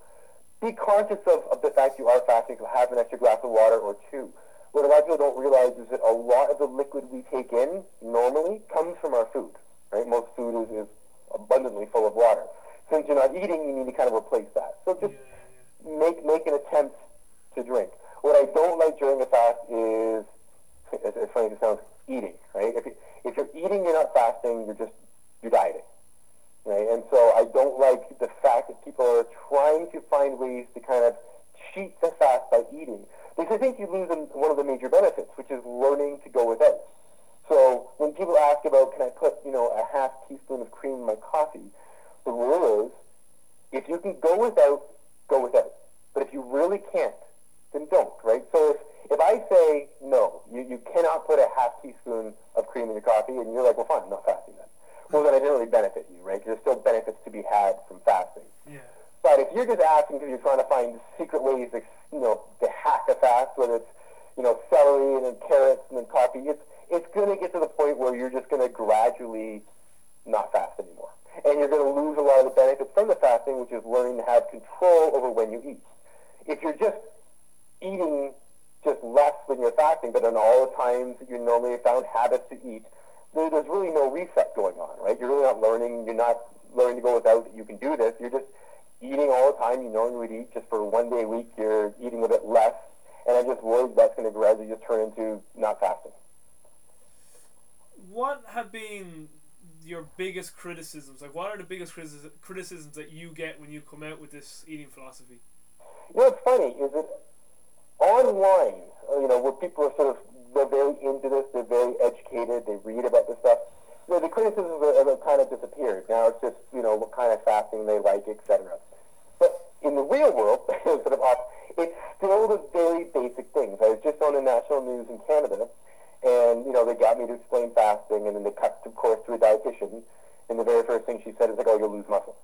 be conscious of, of the fact you are fasting, so have an extra glass of water or two. What a lot of people don't realize is that a lot of the liquid we take in normally comes from our food. Right? Most food is, is abundantly full of water. Since you're not eating, you need to kind of replace that. So just make make an attempt to drink. What I don't like during a fast is, as, as funny as it sounds, eating. Right? If you, if you're eating, you're not fasting. You're just dieting. Right? And so I don't like the fact that people are trying to find ways to kind of cheat the fast by eating. Because I think you lose one of the major benefits, which is learning to go without. So when people ask about, can I put, you know, a half teaspoon of cream in my coffee, the rule is, if you can go without, go without. But if you really can't, then don't, right? So if, if I say, no, you, you cannot put a half teaspoon of cream in your coffee, and you're like, well, fine, I'm not fasting then. Well, then it didn't really benefit you, right? 'Cause There's still benefits to be had from fasting. yeah. But if you're just asking because you're trying to find secret ways to, you know, to hack a fast, whether it's, you know, celery and then carrots and then coffee, it's, it's going to get to the point where you're just going to gradually not fast anymore. And you're going to lose a lot of the benefits from the fasting, which is learning to have control over when you eat. If you're just eating just less when you're fasting, but on all the times that you normally found habits to eat, there, there's really no reset going on, right? You're really not learning. You're not learning to go without. You can do this. You're just eating all the time. You normally would eat just for one day a week. You're eating a bit less, and I just worry that's going to gradually just turn into not fasting. What have been your biggest criticisms? Like, what are the biggest criticis- criticisms that you get when you come out with this eating philosophy? You know what's funny is that online, you know, where people are sort of they're very into this, they're very educated, they read about this stuff. You know, the criticisms have, have kind of disappeared. Now it's just you know what kind of fasting they like, etc. But in the real world, <laughs> sort of off, it's still the very basic things. I was just on the national news in Canada, and you know they got me to explain fasting, and then they cut, of course, to a dietitian, and the very first thing she said is like, "Oh, you'll lose muscle."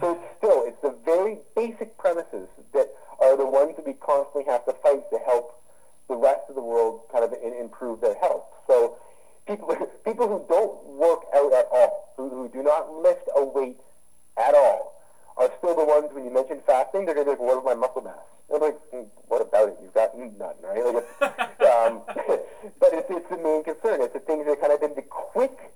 So it's still, it's the very basic premises that are the ones that we constantly have to fight to help the rest of the world kind of in, improve their health. So people, <laughs> people who don't work out at all, who, who do not lift a weight at all, are still the ones when you mention fasting, they're going to be like, what of my muscle mass? And I'm like, "Mm, what about it? You've got none, right? Like it's, <laughs> um, <laughs> but it's, it's the main concern. It's the things that kind of been the quick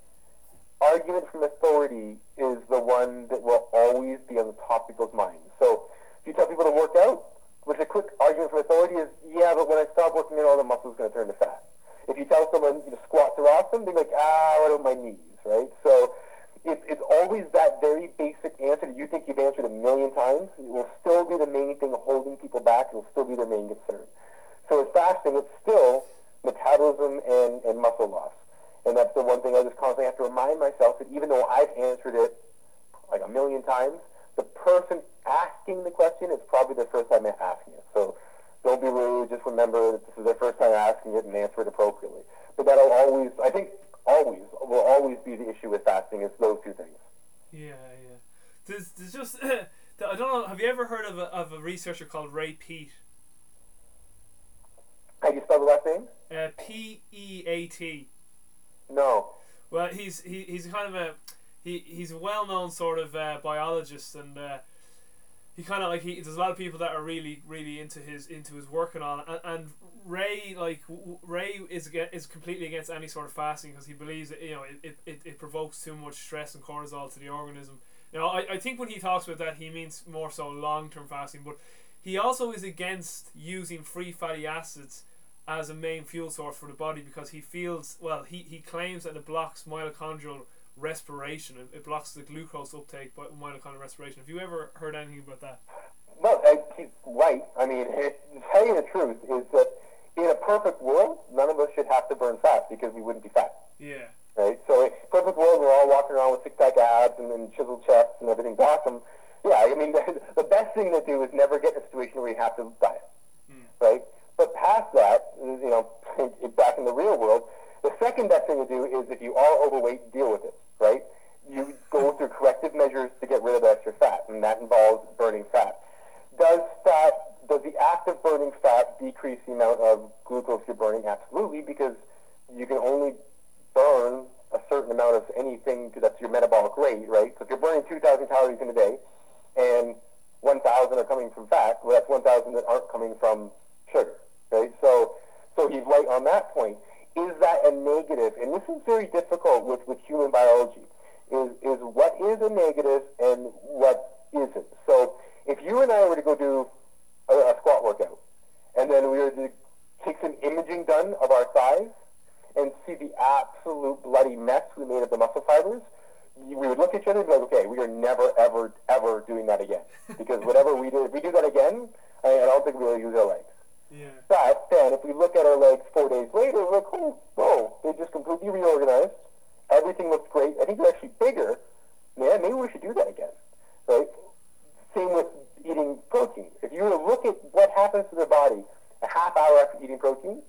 argument from authority is the one that will always be on the top of people's minds. So if you tell people to work out, which a quick argument from authority is, yeah, but when I stop working out, all the muscle's going to turn to fat. If you tell someone you know, squats are awesome, they're like, ah, what about my knees, right? So it, it's always that very basic answer that you think you've answered a million times. It will still be the main thing holding people back. It will still be their main concern. So with fasting, it's still metabolism and, and muscle loss. And that's the one thing I just constantly have to remind myself that even though I've answered it like a million times, the person asking the question is probably their first time asking it. So don't be rude. Just remember that this is their first time asking it and answer it appropriately. But that'll always, I think, always will always be the issue with fasting is those two things. Yeah, yeah. There's, there's just <coughs> I don't know. Have you ever heard of a, of a researcher called Ray Peat? How do you spell the last name? Uh, P E A T. No. Well, he's he, he's kind of a he, he's a well known sort of uh, biologist and uh, he kind of like he there's a lot of people that are really really into his into his work and all and, and Ray like Ray is is completely against any sort of fasting because he believes that you know it, it, it, it provokes too much stress and cortisol to the organism. You know, I, I think when he talks about that he means more so long term fasting, but he also is against using free fatty acids as a main fuel source for the body because he feels well he, he claims that it blocks mitochondrial respiration it, it blocks the glucose uptake by mitochondrial respiration have you ever heard anything about that No, he's right. I mean, it, to tell you the truth is that in a perfect world, none of us should have to burn fat because we wouldn't be fat, yeah right? So, in a perfect world, we're all walking around with six-pack abs and then chiseled chests and everything's awesome. Yeah, I mean, the, <laughs> the best thing to do is never get in a situation where you have to diet, hmm. right? But past that, you know, <laughs> back in the real world, the second best thing to do is if you are overweight, deal with it, right? You go through corrective measures to get rid of the extra fat, and that involves burning fat. Does fat, does the act of burning fat decrease the amount of glucose you're burning? Absolutely, because you can only burn a certain amount of anything that's your metabolic rate, right? So if you're burning 2,000 calories in a day, and 1,000 are coming from fat, well, that's 1,000 that aren't coming from sugar, right? So, so he's right on that point. Is that a negative? And this is very difficult with, with human biology. Is is what is a negative and what isn't. So if you and I were to go do a, a squat workout, and then we were to take some imaging done of our thighs and see the absolute bloody mess we made of the muscle fibers, we would look at each other and be like, okay, we are never, ever, ever doing that again. Because whatever we do, if we do that again, I, I don't think we'll use our legs. Yeah. But then if we look at our legs four days later, we're like, oh, whoa, they just completely reorganized. Everything looks great. I think they're actually bigger. Yeah, maybe we should do that again. Right? Same with eating protein. If you were to look at what happens to the body a half hour after eating protein,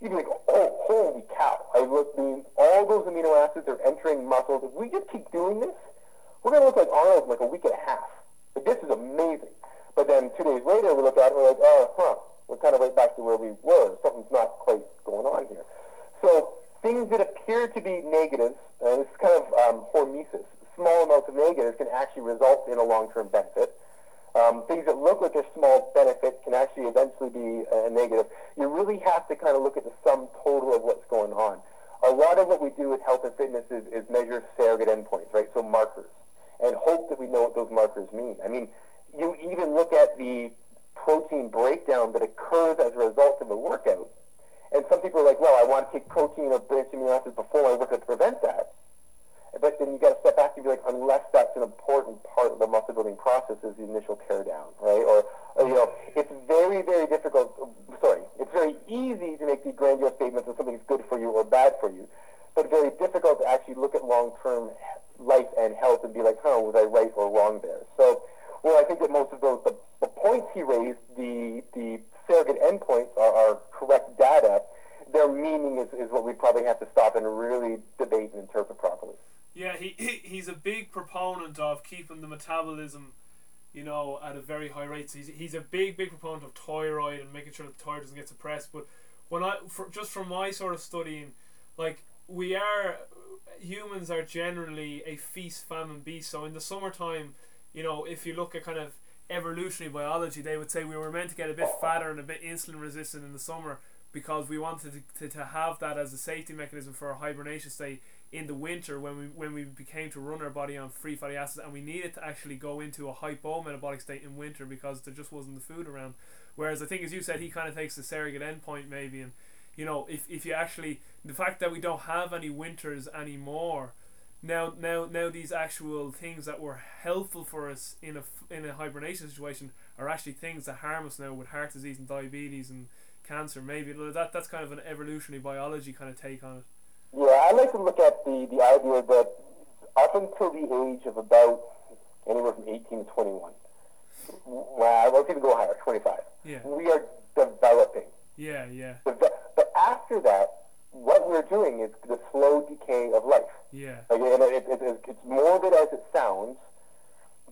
you'd be like, oh, holy cow. I look, mean, all those amino acids are entering muscles. If we just keep doing this, we're going to look like Arnold in like a week and a half. Like, this is amazing. But then two days later, we look at it and we're like, oh, huh, we're kind of right back to where we were. Something's not quite going on here. So things that appear to be negatives, and is kind of um, hormesis, small amounts of negatives can actually result in a long-term benefit. Um, things that look like a small benefit can actually eventually be a negative. You really have to kind of look at the sum total of what's going on. A lot of what we do with health and fitness is, is measure surrogate endpoints, right? So markers, and hope that we know what those markers mean. I mean, you even look at the protein breakdown that occurs as a result of a workout, and some people are like, well, I want to take protein or branched amino acids before my workout to prevent that. But then you got to step back and be like, unless that's an important part of the muscle building process, is the initial tear down, right? Or, or you know, it's very, very difficult. Sorry, it's very easy to make the grandiose statements that something's good for you or bad for you, but very difficult to actually look at long-term life and health and be like, huh, was I right or wrong there? So, well, I think that most of those the, the points he raised, the the surrogate endpoints are, are correct data. Their meaning is, is what we probably have to stop and really debate and interpret properly. Yeah, he, he he's a big proponent of keeping the metabolism, you know, at a very high rate. So he's, he's a big big proponent of thyroid and making sure that the thyroid doesn't get suppressed. But when I for, just from my sort of studying, like we are humans are generally a feast famine beast. So in the summertime, you know, if you look at kind of evolutionary biology, they would say we were meant to get a bit fatter and a bit insulin resistant in the summer because we wanted to, to, to have that as a safety mechanism for our hibernation state in the winter when we when we became to run our body on free fatty acids and we needed to actually go into a hypometabolic state in winter because there just wasn't the food around. Whereas I think as you said he kind of takes the surrogate endpoint maybe and you know if, if you actually the fact that we don't have any winters anymore now now now these actual things that were helpful for us in a in a hibernation situation are actually things that harm us now with heart disease and diabetes and cancer maybe that that's kind of an evolutionary biology kind of take on it yeah, I like to look at the, the idea that up until the age of about anywhere from 18 to 21, well, let's even go higher, 25, yeah. we are developing. Yeah, yeah. But after that, what we're doing is the slow decay of life. Yeah. Like, and it, it, it, it's morbid as it sounds.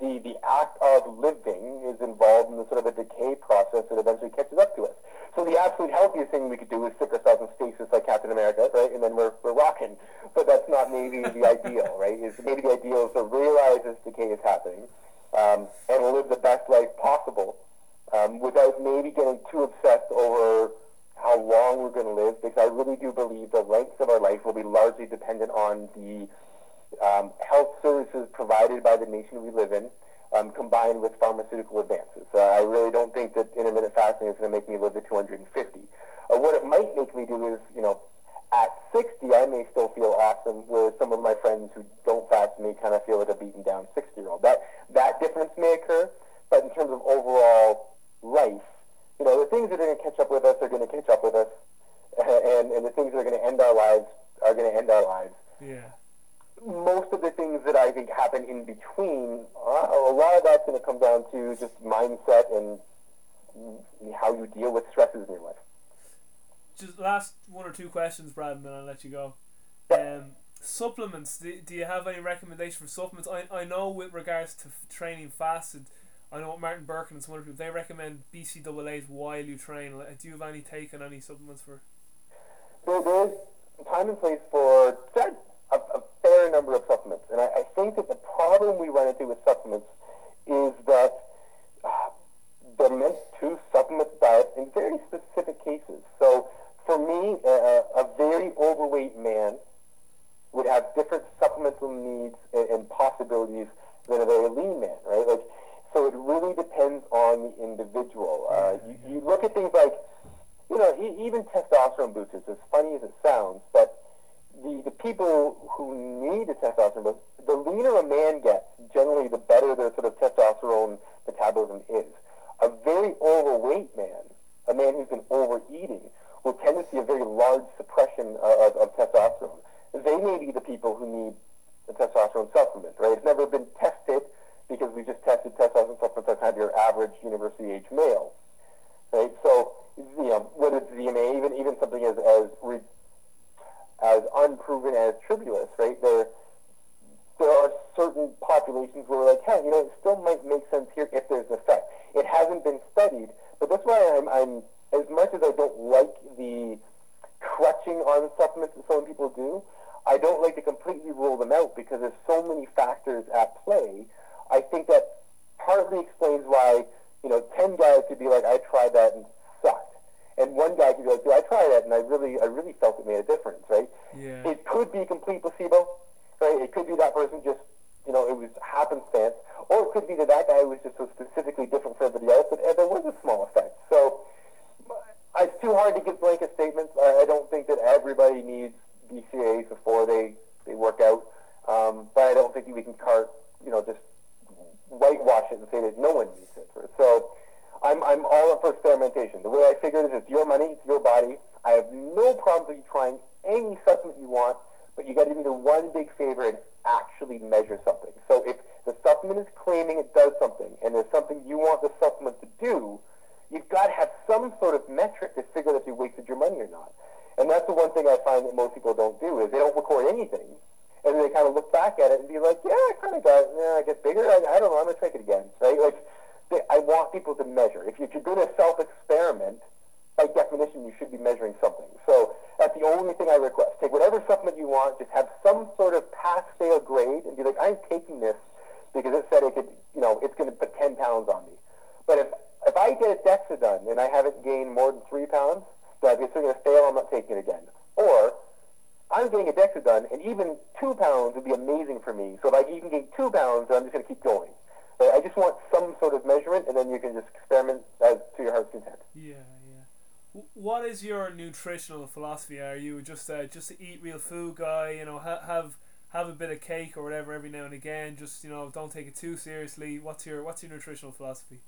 The, the act of living is involved in the sort of a decay process that eventually catches up to us. So the absolute healthiest thing we could do is stick ourselves in stasis like Captain America, right? And then we're, we're rocking. But that's not maybe the <laughs> ideal, right? Is maybe the ideal is to realize this decay is happening um, and live the best life possible um, without maybe getting too obsessed over how long we're going to live because I really do believe the length of our life will be largely dependent on the um, health services provided by the nation we live in um, combined with pharmaceutical advances. Uh, I really don't think that intermittent fasting is going to make me live to 250. Uh, what it might make me do is, you know, at 60, I may still feel awesome, whereas some of my friends who don't fast may kind of feel like a beaten down 60 year old. That, that difference may occur, but in terms of overall life, you know, the things that are going to catch up with us are going to catch up with us, <laughs> and, and the things that are going to end our lives are going to end our lives. Yeah most of the things that I think happen in between, a lot of that's going to come down to just mindset and how you deal with stresses in your life. Just last one or two questions, Brad, and then I'll let you go. Um, supplements. Do, do you have any recommendation for supplements? I, I know with regards to f- training fasted, I know Martin Berkhan some other people they recommend BCAAs while you train. Like, do you have any taken any supplements for? Well, there's time and place for a, a fair number of supplements, and I, I, think that the problem we run into with supplements is that uh, they're meant to supplement diet in very specific cases. So, for me, uh, a very overweight man would have different supplemental needs and, and possibilities than a very lean man, right? Like so it really depends on the individual. Uh, mm-hmm. you, you look at things like, you know, e- even testosterone boosters, as funny as it sounds, but the, the people who need a testosterone boost, the leaner a man gets, generally the better their sort of testosterone metabolism is. A very overweight man, a man who's been overeating, will tend to see a very large suppression uh, of, of testosterone. They may be the people who need a testosterone supplement, right? It's never been tested because we just tested testosterone supplements that have your average university age male, right? So you know whether it's DHEA, even even something as as re, as unproven as tribulus, right? There there are certain populations where we're like, hey, you know, it still might make sense here if there's an effect. It hasn't been studied, but that's why I'm, I'm as much as I don't like the crutching on supplements that some people do, I don't like to completely rule them out because there's so many factors at play I think that partly explains why you know ten guys could be like, I tried that and sucked, and one guy could be like, Yeah, I tried that and I really I really felt it made a difference, right? Yeah. It could be complete placebo philosophy are you just uh, just to eat real food guy you know ha- have have a bit of cake or whatever every now and again just you know don't take it too seriously. What's your what's your nutritional philosophy?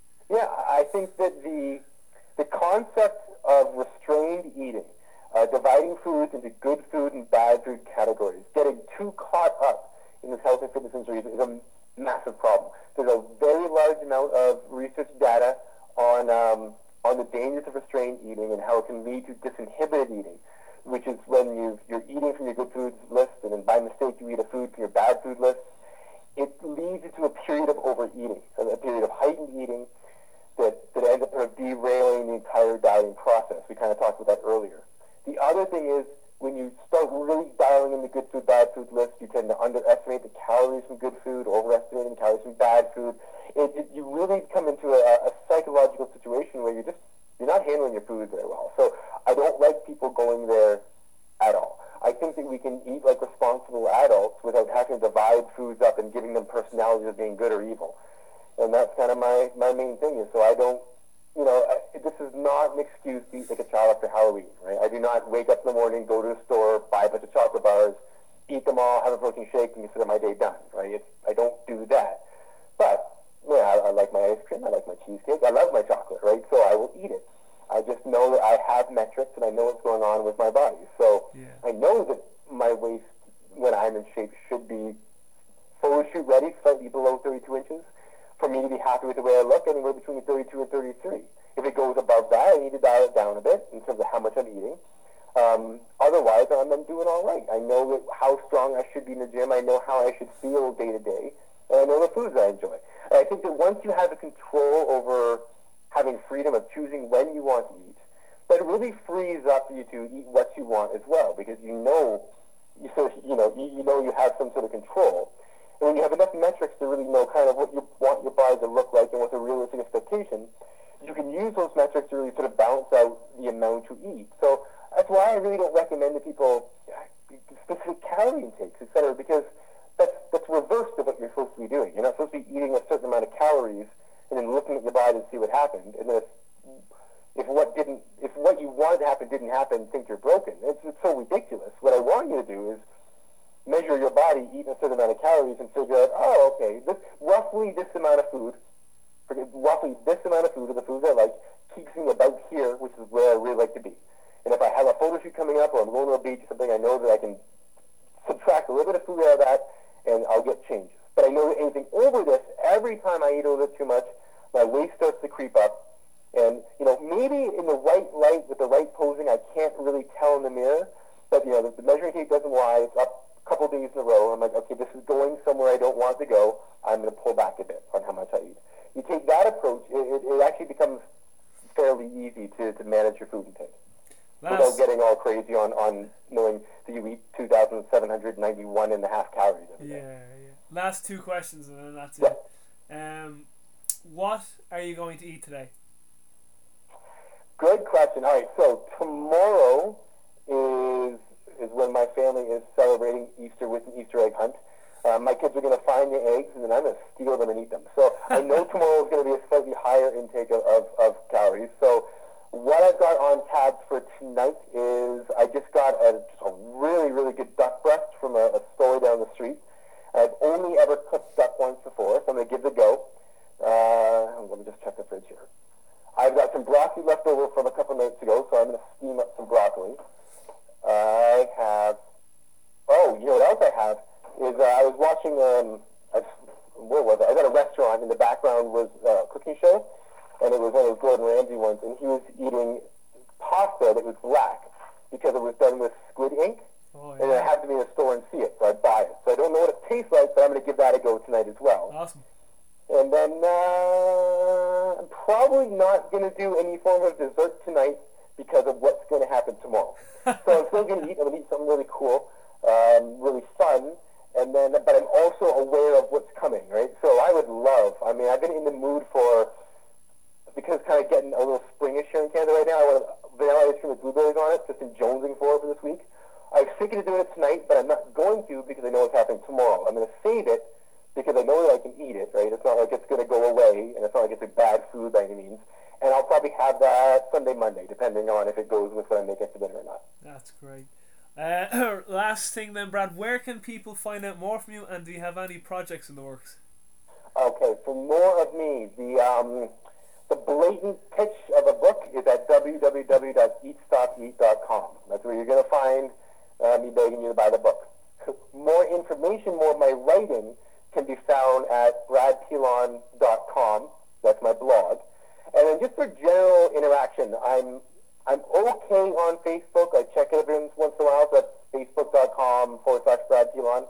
and then by mistake you eat a food from your bad food list, it leads you to a period of overeating, a period of heightened eating, body, eat a certain amount of calories, and figure out, oh, okay, this roughly this amount of food, roughly this amount of food of the foods I like keeps me about here, which is where I really like to be. And if I have a photo shoot coming up or I'm going to a beach or something, I know that I can subtract a little bit of food out of that and I'll get changes. But I know that anything over this, every time I eat a little bit too much, my waist starts to creep up. And, you know, maybe in the right light with the right posing, I can't really tell in the mirror. But, you know, the, the measuring tape doesn't lie. It's up a couple days in a row. I'm like, okay, this is going somewhere I don't want to go. I'm going to pull back a bit on how much I eat. You take that approach, it, it, actually becomes fairly easy to, to manage your food intake. Last, without getting all crazy on, on knowing that you eat 2,791 and a half calories every day. Yeah, yeah. Last two questions and then that's it. Um, what are you going to eat today? Good question. All right, so tomorrow is is when my family is celebrating Easter with an Easter egg hunt. Uh, my kids are going to find the eggs, and then I'm going to steal them and eat them. So I know <laughs> tomorrow is going to be a slightly higher intake of, of, of calories. So what I've got on tabs for tonight is I just got a, just a really, really good duck breast from a, a store down the street. I've only ever cooked duck once before, so I'm going to give it a go. Uh, let me just check the fridge here. I've got some broccoli left over from a couple nights ago, so I'm going to steam up some broccoli. I have, oh, you know what else I have is uh, I was watching, um, I, where was it? I got a restaurant, in the background was a cooking show and it was one of those Gordon Ramsay ones, and he was eating pasta that was black because it was done with squid ink. Oh, yeah. And I had to be in a store and see it, so I buy it. So I don't know what it tastes like, but I'm going to give that a go tonight as well. Awesome. And then uh, I'm probably not going to do any form of dessert tonight because of what's going to happen tomorrow. so I'm still going to eat. I'm going to eat something really cool, um, really fun. And then, but I'm also aware of what's coming, right? So I would love. I mean, I've been in the mood for because kind of getting a little springish here in Canada right now. I want vanilla ice cream with blueberries on it, just in jonesing for it for this week. I was thinking of doing it tonight, but I'm not going to because I know what's happening tomorrow. I'm going to save it because I know that I can eat it, right? It's not like it's going to go away, and it's not like it's a bad food by any means. And I'll probably have that Sunday, Monday, depending on if it goes with what I make for dinner or not. That's great. Uh, last thing then, Brad, where can people find out more from you, and do you have any projects in the works? Okay, for more of me, the um, the blatant pitch of a book is at www.eatstopeat.com. That's where you're going to find uh, me begging you to buy the book. <laughs> More information, more of my writing can be found at bradpilon.com. That's my blog. And then just for general interaction, I'm I'm okay on Facebook. I check it every once in a while. That's facebook.com forward slash Brad Pilon.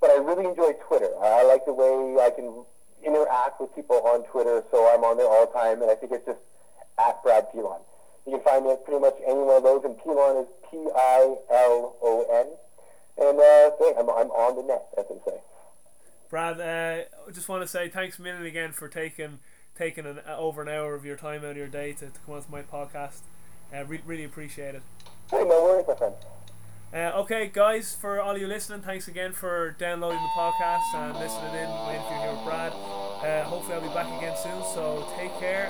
But I really enjoy Twitter. I like the way I can interact with people on Twitter, so I'm on there all the time, and I think it's just at Brad Pilon. You can find me at pretty much any one of those, and Pilon is P-I-L-O-N. And uh, I'm, I'm on the net, as they say. Brad, uh, I just want to say thanks a million again for taking taking an, uh, over an hour of your time out of your day to, to come on to my podcast. Uh, re- really appreciate it. Hey, no worries, my friend. Uh, okay, guys, for all you listening, thanks again for downloading the podcast and listening in. My interview here with Brad. Uh, hopefully, I'll be back again soon. So take care